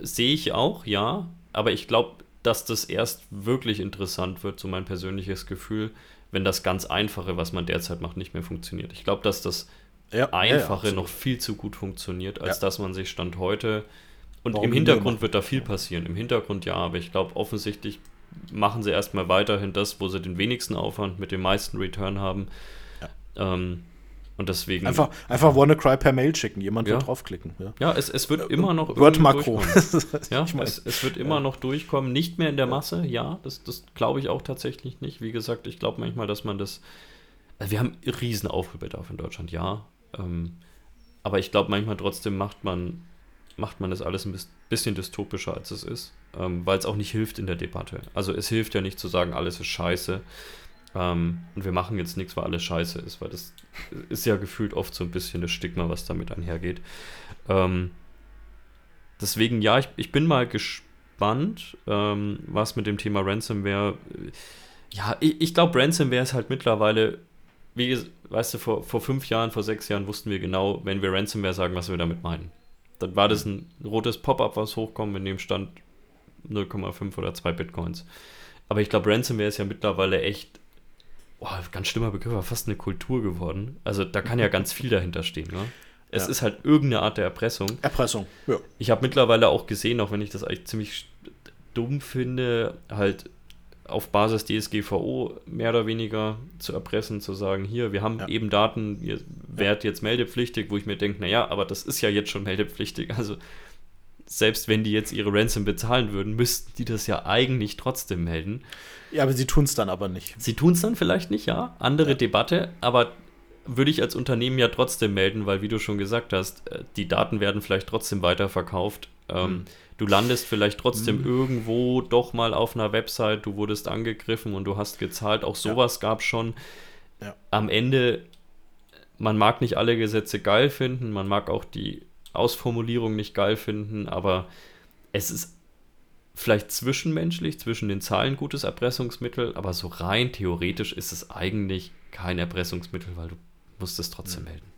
Sehe ich auch, ja, aber ich glaube, dass das erst wirklich interessant wird, so mein persönliches Gefühl, wenn das ganz Einfache, was man derzeit macht, nicht mehr funktioniert. Ich glaube, dass das ja, Einfache noch viel zu gut funktioniert, als dass man sich Stand heute Und Warum im Hintergrund wird da viel passieren. Im Hintergrund ja, aber ich glaube, offensichtlich machen sie erstmal weiterhin das, wo sie den wenigsten Aufwand mit dem meisten Return haben. Ja. Ähm, und deswegen. Einfach, einfach WannaCry per Mail schicken, jemand ja. wird draufklicken. Ja, ja es, es wird äh, immer noch. Word Makro. ja, es, es, wird immer noch durchkommen. Nicht mehr in der Masse, ja, das, das glaube ich auch tatsächlich nicht. Wie gesagt, ich glaube manchmal, dass man das. Also wir haben riesen Aufholbedarf in Deutschland, ja. Ähm, aber ich glaube manchmal trotzdem macht man, macht man das alles ein bisschen dystopischer, als es ist. Ähm, weil es auch nicht hilft in der Debatte. Also es hilft ja nicht zu sagen, alles ist scheiße ähm, und wir machen jetzt nichts, weil alles scheiße ist, weil das ist ja gefühlt oft so ein bisschen das Stigma, was damit einhergeht. Ähm, deswegen, ja, ich, ich bin mal gespannt, ähm, was mit dem Thema Ransomware. Ja, ich, ich glaube, Ransomware ist halt mittlerweile, wie weißt du, vor, vor fünf Jahren, vor sechs Jahren wussten wir genau, wenn wir Ransomware sagen, was wir damit meinen. Dann war das ein rotes Pop-up, was hochkommt, in dem stand 0,5 oder 2 Bitcoins. Aber ich glaube, Ransomware ist ja mittlerweile echt oh, ganz schlimmer Begriff, aber fast eine Kultur geworden. Also da kann ja ganz viel dahinter stehen. Ne? Es ja. ist halt irgendeine Art der Erpressung. Erpressung, ja. Ich habe mittlerweile auch gesehen, auch wenn ich das eigentlich ziemlich dumm finde, halt auf Basis DSGVO mehr oder weniger zu erpressen, zu sagen, hier, wir haben ja. eben Daten, ihr werdet jetzt meldepflichtig, wo ich mir denke, naja, aber das ist ja jetzt schon meldepflichtig. Also selbst wenn die jetzt ihre Ransom bezahlen würden, müssten die das ja eigentlich trotzdem melden. Ja, aber sie tun es dann aber nicht. Sie tun es dann vielleicht nicht, ja. Andere ja. Debatte, aber würde ich als Unternehmen ja trotzdem melden, weil, wie du schon gesagt hast, äh, die Daten werden vielleicht trotzdem weiterverkauft. Ähm, hm. Du landest vielleicht trotzdem hm. irgendwo doch mal auf einer Website, du wurdest angegriffen und du hast gezahlt. Auch sowas ja. gab schon. Ja. Am Ende, man mag nicht alle Gesetze geil finden, man mag auch die Ausformulierung nicht geil finden, aber es ist vielleicht zwischenmenschlich, zwischen den Zahlen gutes Erpressungsmittel, aber so rein theoretisch ist es eigentlich kein Erpressungsmittel, weil du musst es trotzdem melden.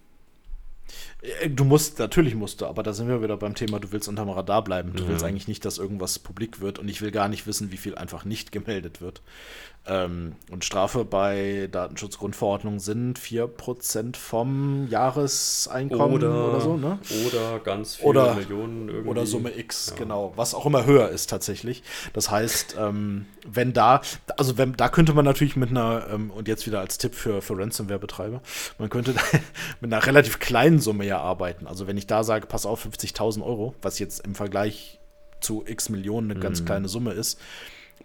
Äh, du musst, natürlich musst du, aber da sind wir wieder beim Thema, du willst unterm Radar bleiben. Du ja. willst eigentlich nicht, dass irgendwas publik wird und ich will gar nicht wissen, wie viel einfach nicht gemeldet wird. Ähm, und Strafe bei Datenschutzgrundverordnung sind 4% vom Jahreseinkommen oder, oder so, ne? Oder ganz viele oder, Millionen irgendwie. Oder Summe X, ja. genau. Was auch immer höher ist tatsächlich. Das heißt, ähm, wenn da, also wenn, da könnte man natürlich mit einer, ähm, und jetzt wieder als Tipp für, für Ransomware-Betreiber, man könnte mit einer relativ kleinen Summe ja arbeiten. Also wenn ich da sage, pass auf, 50.000 Euro, was jetzt im Vergleich zu x Millionen eine mhm. ganz kleine Summe ist,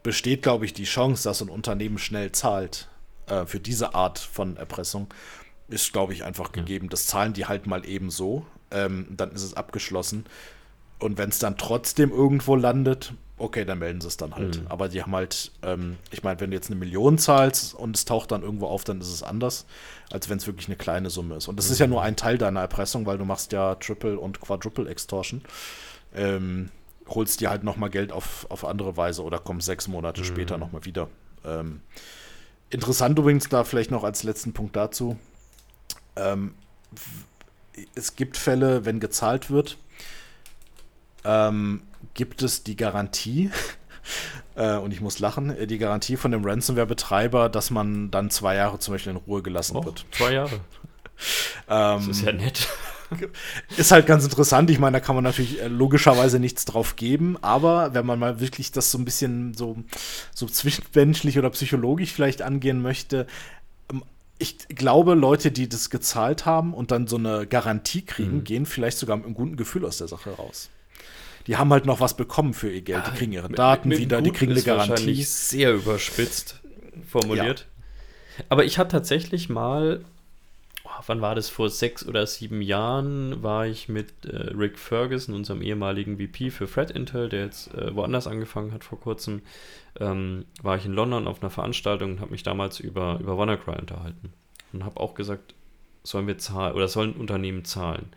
besteht, glaube ich, die Chance, dass ein Unternehmen schnell zahlt äh, für diese Art von Erpressung, ist, glaube ich, einfach ja. gegeben. Das zahlen die halt mal eben so. Ähm, dann ist es abgeschlossen. Und wenn es dann trotzdem irgendwo landet, okay, dann melden sie es dann halt. Mhm. Aber die haben halt, ähm, ich meine, wenn du jetzt eine Million zahlst und es taucht dann irgendwo auf, dann ist es anders, als wenn es wirklich eine kleine Summe ist. Und das mhm. ist ja nur ein Teil deiner Erpressung, weil du machst ja Triple und Quadruple Extortion. Ähm, holst dir halt nochmal Geld auf, auf andere Weise oder kommst sechs Monate mhm. später nochmal wieder. Ähm, interessant übrigens da vielleicht noch als letzten Punkt dazu. Ähm, es gibt Fälle, wenn gezahlt wird, ähm, gibt es die Garantie, äh, und ich muss lachen, äh, die Garantie von dem Ransomware-Betreiber, dass man dann zwei Jahre zum Beispiel in Ruhe gelassen oh, wird. Zwei Jahre. das ist ja nett ist halt ganz interessant. Ich meine, da kann man natürlich äh, logischerweise nichts drauf geben, aber wenn man mal wirklich das so ein bisschen so, so zwischenmenschlich oder psychologisch vielleicht angehen möchte, ähm, ich glaube, Leute, die das gezahlt haben und dann so eine Garantie kriegen, mhm. gehen vielleicht sogar mit einem guten Gefühl aus der Sache raus. Die haben halt noch was bekommen für ihr Geld. Die kriegen ihre Daten mit, mit wieder, die kriegen eine Garantie. Sehr überspitzt formuliert. Ja. Aber ich hatte tatsächlich mal wann war das, vor sechs oder sieben Jahren war ich mit äh, Rick Ferguson, unserem ehemaligen VP für Fred Intel, der jetzt äh, woanders angefangen hat vor kurzem, ähm, war ich in London auf einer Veranstaltung und habe mich damals über, über WannaCry unterhalten. Und habe auch gesagt, sollen wir zahlen oder sollen Unternehmen zahlen?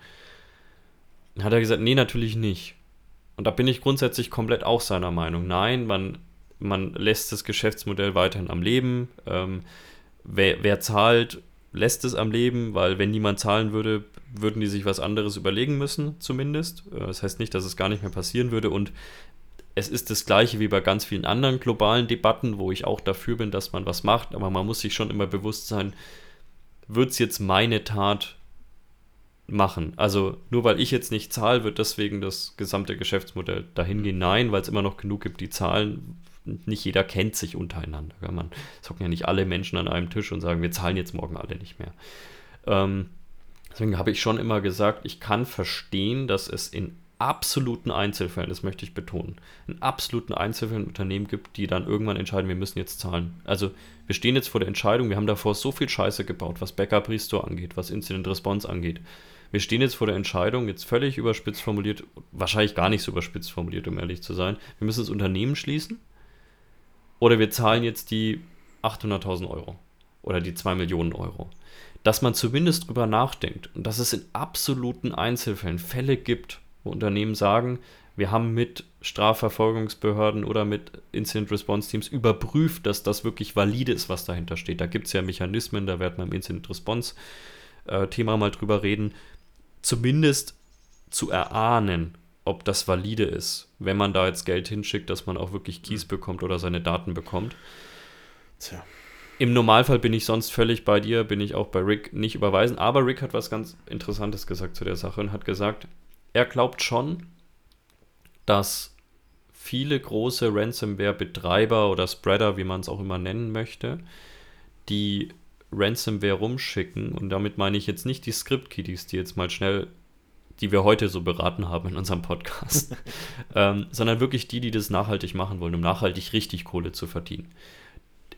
Dann hat er gesagt, nee, natürlich nicht. Und da bin ich grundsätzlich komplett auch seiner Meinung. Nein, man, man lässt das Geschäftsmodell weiterhin am Leben. Ähm, wer, wer zahlt, lässt es am Leben, weil wenn niemand zahlen würde, würden die sich was anderes überlegen müssen, zumindest. Äh, das heißt nicht, dass es gar nicht mehr passieren würde und es ist das gleiche wie bei ganz vielen anderen globalen Debatten, wo ich auch dafür bin, dass man was macht, aber man muss sich schon immer bewusst sein, wird es jetzt meine Tat machen. Also nur weil ich jetzt nicht zahle, wird deswegen das gesamte Geschäftsmodell dahin gehen. Nein, weil es immer noch genug gibt, die zahlen. Nicht jeder kennt sich untereinander. Man hocken ja nicht alle Menschen an einem Tisch und sagen, wir zahlen jetzt morgen alle nicht mehr. Ähm, deswegen habe ich schon immer gesagt, ich kann verstehen, dass es in absoluten Einzelfällen, das möchte ich betonen, in absoluten Einzelfällen Unternehmen gibt, die dann irgendwann entscheiden, wir müssen jetzt zahlen. Also wir stehen jetzt vor der Entscheidung, wir haben davor so viel Scheiße gebaut, was Backup Restore angeht, was Incident Response angeht. Wir stehen jetzt vor der Entscheidung, jetzt völlig überspitzt formuliert, wahrscheinlich gar nicht so überspitzt formuliert, um ehrlich zu sein. Wir müssen das Unternehmen schließen oder wir zahlen jetzt die 800.000 Euro oder die 2 Millionen Euro. Dass man zumindest drüber nachdenkt und dass es in absoluten Einzelfällen Fälle gibt, wo Unternehmen sagen, wir haben mit Strafverfolgungsbehörden oder mit Incident Response Teams überprüft, dass das wirklich valide ist, was dahinter steht. Da gibt es ja Mechanismen, da werden wir im Incident Response äh, Thema mal drüber reden. Zumindest zu erahnen, ob das valide ist, wenn man da jetzt Geld hinschickt, dass man auch wirklich Keys bekommt oder seine Daten bekommt. Tja. Im Normalfall bin ich sonst völlig bei dir, bin ich auch bei Rick nicht überweisen. Aber Rick hat was ganz Interessantes gesagt zu der Sache und hat gesagt, er glaubt schon, dass viele große Ransomware-Betreiber oder Spreader, wie man es auch immer nennen möchte, die Ransomware rumschicken, und damit meine ich jetzt nicht die Script-Kiddies, die jetzt mal schnell, die wir heute so beraten haben in unserem Podcast, ähm, sondern wirklich die, die das nachhaltig machen wollen, um nachhaltig richtig Kohle zu verdienen.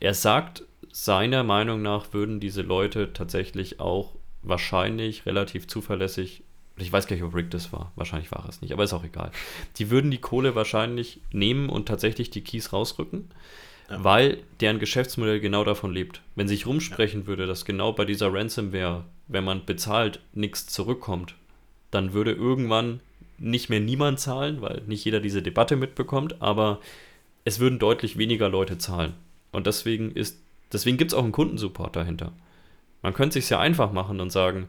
Er sagt, seiner Meinung nach würden diese Leute tatsächlich auch wahrscheinlich relativ zuverlässig ich weiß gar nicht, ob Rick das war. Wahrscheinlich war es nicht, aber ist auch egal. Die würden die Kohle wahrscheinlich nehmen und tatsächlich die Keys rausrücken, ja. weil deren Geschäftsmodell genau davon lebt. Wenn sich rumsprechen ja. würde, dass genau bei dieser Ransomware, wenn man bezahlt, nichts zurückkommt, dann würde irgendwann nicht mehr niemand zahlen, weil nicht jeder diese Debatte mitbekommt, aber es würden deutlich weniger Leute zahlen. Und deswegen ist, deswegen gibt es auch einen Kundensupport dahinter. Man könnte es sich ja einfach machen und sagen,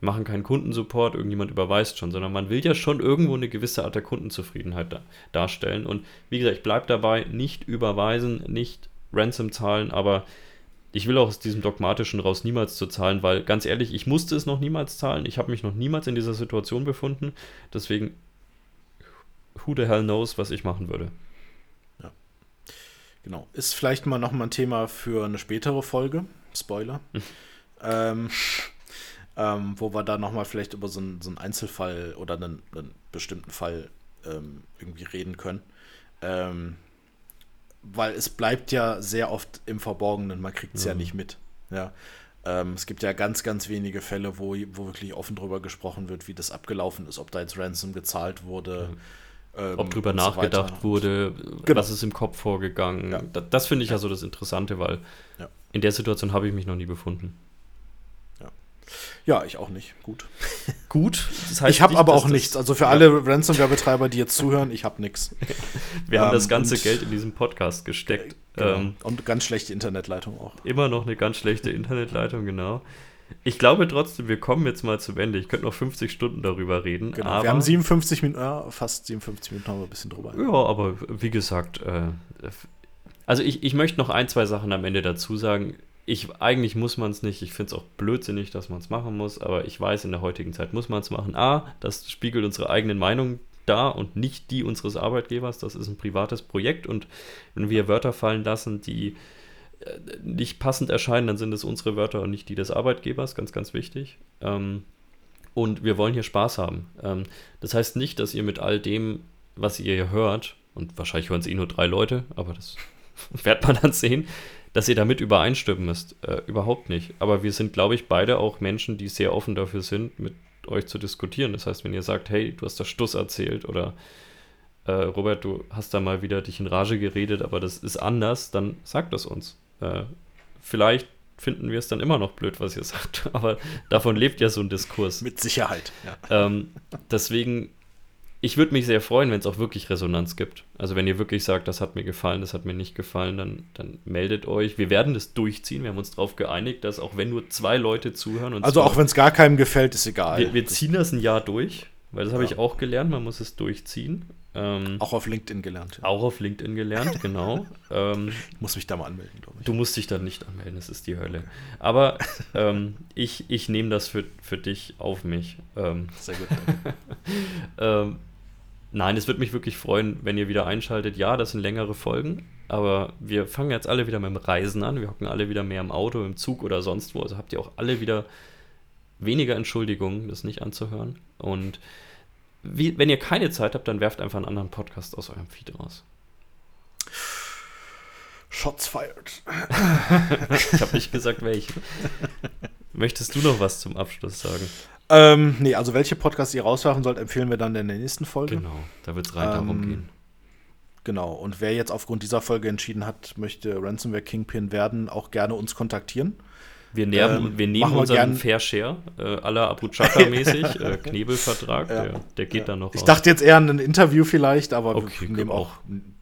machen keinen Kundensupport, irgendjemand überweist schon, sondern man will ja schon irgendwo eine gewisse Art der Kundenzufriedenheit da, darstellen. Und wie gesagt, ich bleibe dabei, nicht überweisen, nicht Ransom zahlen, aber ich will auch aus diesem Dogmatischen raus niemals zu zahlen, weil ganz ehrlich, ich musste es noch niemals zahlen. Ich habe mich noch niemals in dieser Situation befunden. Deswegen, who the hell knows, was ich machen würde. Ja. Genau. Ist vielleicht mal nochmal ein Thema für eine spätere Folge. Spoiler. ähm, ähm, wo wir da nochmal vielleicht über so einen, so einen Einzelfall oder einen, einen bestimmten Fall ähm, irgendwie reden können. Ähm, weil es bleibt ja sehr oft im Verborgenen, man kriegt es mhm. ja nicht mit. Ja. Ähm, es gibt ja ganz, ganz wenige Fälle, wo, wo wirklich offen drüber gesprochen wird, wie das abgelaufen ist, ob da jetzt Ransom gezahlt wurde. Mhm. Ähm, ob drüber nachgedacht so wurde, genau. was ist im Kopf vorgegangen. Ja. Das, das finde ich ja. ja so das Interessante, weil ja. in der Situation habe ich mich noch nie befunden. Ja, ich auch nicht. Gut. Gut. Das heißt ich habe aber auch nichts. Also für ja. alle Ransomware-Betreiber, die jetzt zuhören, ich habe nichts. Wir ähm, haben das ganze Geld in diesem Podcast gesteckt. Genau. Ähm, und ganz schlechte Internetleitung auch. Immer noch eine ganz schlechte Internetleitung, genau. Ich glaube trotzdem, wir kommen jetzt mal zum Ende. Ich könnte noch 50 Stunden darüber reden. Genau. wir haben 57 Minuten, ja, fast 57 Minuten haben wir ein bisschen drüber. Ja, aber wie gesagt, äh, also ich, ich möchte noch ein, zwei Sachen am Ende dazu sagen ich, eigentlich muss man es nicht. Ich finde es auch blödsinnig, dass man es machen muss, aber ich weiß, in der heutigen Zeit muss man es machen. A, das spiegelt unsere eigenen Meinungen dar und nicht die unseres Arbeitgebers. Das ist ein privates Projekt und wenn wir Wörter fallen lassen, die äh, nicht passend erscheinen, dann sind es unsere Wörter und nicht die des Arbeitgebers. Ganz, ganz wichtig. Ähm, und wir wollen hier Spaß haben. Ähm, das heißt nicht, dass ihr mit all dem, was ihr hier hört, und wahrscheinlich hören es eh nur drei Leute, aber das wird man dann sehen, dass ihr damit übereinstimmen müsst. Äh, überhaupt nicht. Aber wir sind, glaube ich, beide auch Menschen, die sehr offen dafür sind, mit euch zu diskutieren. Das heißt, wenn ihr sagt, hey, du hast da Stuss erzählt oder äh, Robert, du hast da mal wieder dich in Rage geredet, aber das ist anders, dann sagt das uns. Äh, vielleicht finden wir es dann immer noch blöd, was ihr sagt, aber davon lebt ja so ein Diskurs. Mit Sicherheit. Ja. Ähm, deswegen ich würde mich sehr freuen, wenn es auch wirklich Resonanz gibt. Also wenn ihr wirklich sagt, das hat mir gefallen, das hat mir nicht gefallen, dann, dann meldet euch. Wir werden das durchziehen. Wir haben uns darauf geeinigt, dass auch wenn nur zwei Leute zuhören. also auch wenn es gar keinem gefällt, ist egal. Wir, wir ziehen das ein Jahr durch. weil das habe Ja. ich auch gelernt, man muss es durchziehen. Ähm, Auch auf LinkedIn gelernt. Ja. auch auf LinkedIn gelernt, genau. ähm, Ich muss mich da mal anmelden, glaube ich. du musst dich dann nicht anmelden, das ist die Hölle. Aber ähm, ich, ich nehme das für, für dich auf mich. Ähm, Sehr gut. danke. nein, es würde mich wirklich freuen, wenn ihr wieder einschaltet. Ja, das sind längere Folgen, aber wir fangen jetzt alle wieder mit dem Reisen an. Wir hocken alle wieder mehr im Auto, im Zug oder sonst wo. Also habt ihr auch alle wieder weniger Entschuldigungen, das nicht anzuhören. Und wie, wenn ihr keine Zeit habt, dann werft einfach einen anderen Podcast aus eurem Feed raus. Shots fired. Ich habe nicht gesagt, welche. Möchtest du noch was zum Abschluss sagen? Ähm, nee, also welche Podcasts ihr rauswerfen sollt, empfehlen wir dann in der nächsten Folge. Genau, da wird es rein darum Ähm, gehen. Genau. Und wer jetzt aufgrund dieser Folge entschieden hat, möchte Ransomware Kingpin werden, auch gerne uns kontaktieren. Wir, nähren, ähm, wir nehmen wir unseren gern- Fair Share, äh, aller Abu Chaka-mäßig, äh, Knebelvertrag, Ja. der, der geht dann noch Ich raus. dachte jetzt eher an ein Interview vielleicht, aber Okay, wir nehmen wir auch,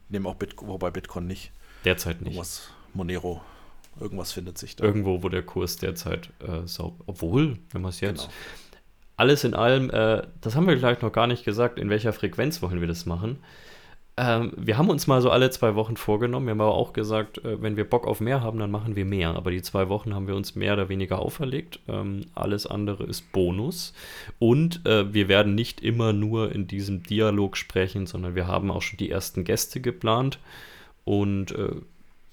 nehmen auch Bitcoin, wobei Bitcoin nicht. Derzeit nicht. Irgendwas, Monero, irgendwas findet sich da. Irgendwo, wo der Kurs derzeit äh, sauber. Obwohl, wenn man es jetzt. Genau. Alles in allem, äh, das haben wir gleich noch gar nicht gesagt, in welcher Frequenz wollen wir das machen. Ähm, wir haben uns mal so alle zwei Wochen vorgenommen. Wir haben aber auch gesagt, äh, wenn wir Bock auf mehr haben, dann machen wir mehr. Aber die zwei Wochen haben wir uns mehr oder weniger auferlegt. Ähm, alles andere ist Bonus. Und äh, wir werden nicht immer nur in diesem Dialog sprechen, sondern wir haben auch schon die ersten Gäste geplant. Und äh,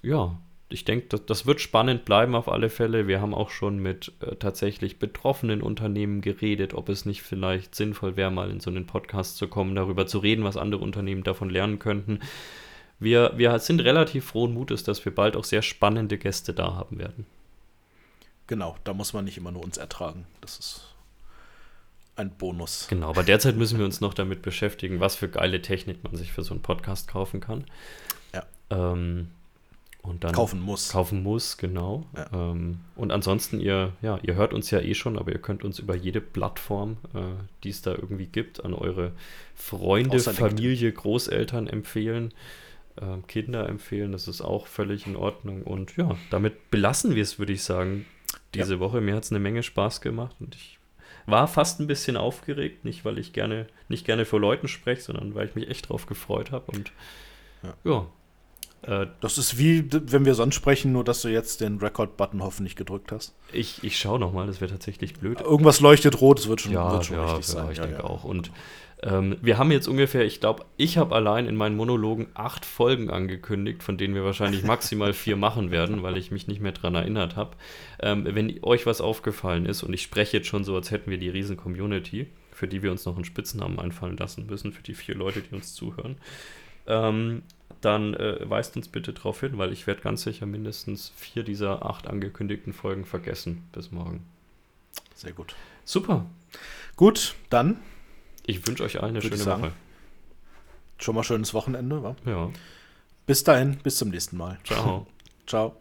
ja, ich denke, das, das wird spannend bleiben auf alle Fälle. Wir haben auch schon mit äh, tatsächlich betroffenen Unternehmen geredet, ob es nicht vielleicht sinnvoll wäre, mal in so einen Podcast zu kommen, darüber zu reden, was andere Unternehmen davon lernen könnten. Wir, wir sind relativ frohen Mutes, dass wir bald auch sehr spannende Gäste da haben werden. Genau, da muss man nicht immer nur uns ertragen. Das ist ein Bonus. Genau, aber derzeit müssen wir uns noch damit beschäftigen, was für geile Technik man sich für so einen Podcast kaufen kann. Ja. Ähm, und dann Kaufen muss. kaufen muss, genau. Ja. Ähm, und ansonsten, ihr, ja, ihr hört uns ja eh schon, aber ihr könnt uns über jede Plattform, äh, die es da irgendwie gibt, an eure Freunde. Familie, Großeltern empfehlen, ähm, Kinder empfehlen. Das ist auch völlig in Ordnung. Und ja, damit belassen wir es, würde ich sagen, diese Woche. Mir hat es eine Menge Spaß gemacht und ich war fast ein bisschen aufgeregt, nicht weil ich gerne, nicht gerne vor Leuten spreche, sondern weil ich mich echt drauf gefreut habe. Und ja, Äh, Das ist wie, wenn wir sonst sprechen, nur dass du jetzt den Record-Button hoffentlich gedrückt hast. ich, ich schaue nochmal, das wäre tatsächlich blöd. Irgendwas leuchtet rot, es wird schon, Ja, wird schon ja, richtig ja, sein. ich Ja, denke auch. Und ähm, wir haben jetzt ungefähr, ich glaube, ich habe allein in meinen Monologen acht Folgen angekündigt, von denen wir wahrscheinlich maximal vier machen werden, weil ich mich nicht mehr dran erinnert habe. Ähm, wenn euch was aufgefallen ist, und ich spreche jetzt schon so, als hätten wir die riesen Community, für die wir uns noch einen Spitznamen einfallen lassen müssen, für die vier Leute, die uns zuhören, ähm, dann äh, weist uns bitte darauf hin, weil ich werde ganz sicher mindestens vier dieser acht angekündigten Folgen vergessen bis morgen. Sehr gut. Super. Gut, dann Ich wünsche euch allen eine schöne sagen. Woche. schon mal schönes Wochenende. Wa? Ja. Bis dahin, bis zum nächsten Mal. Ciao. Ciao.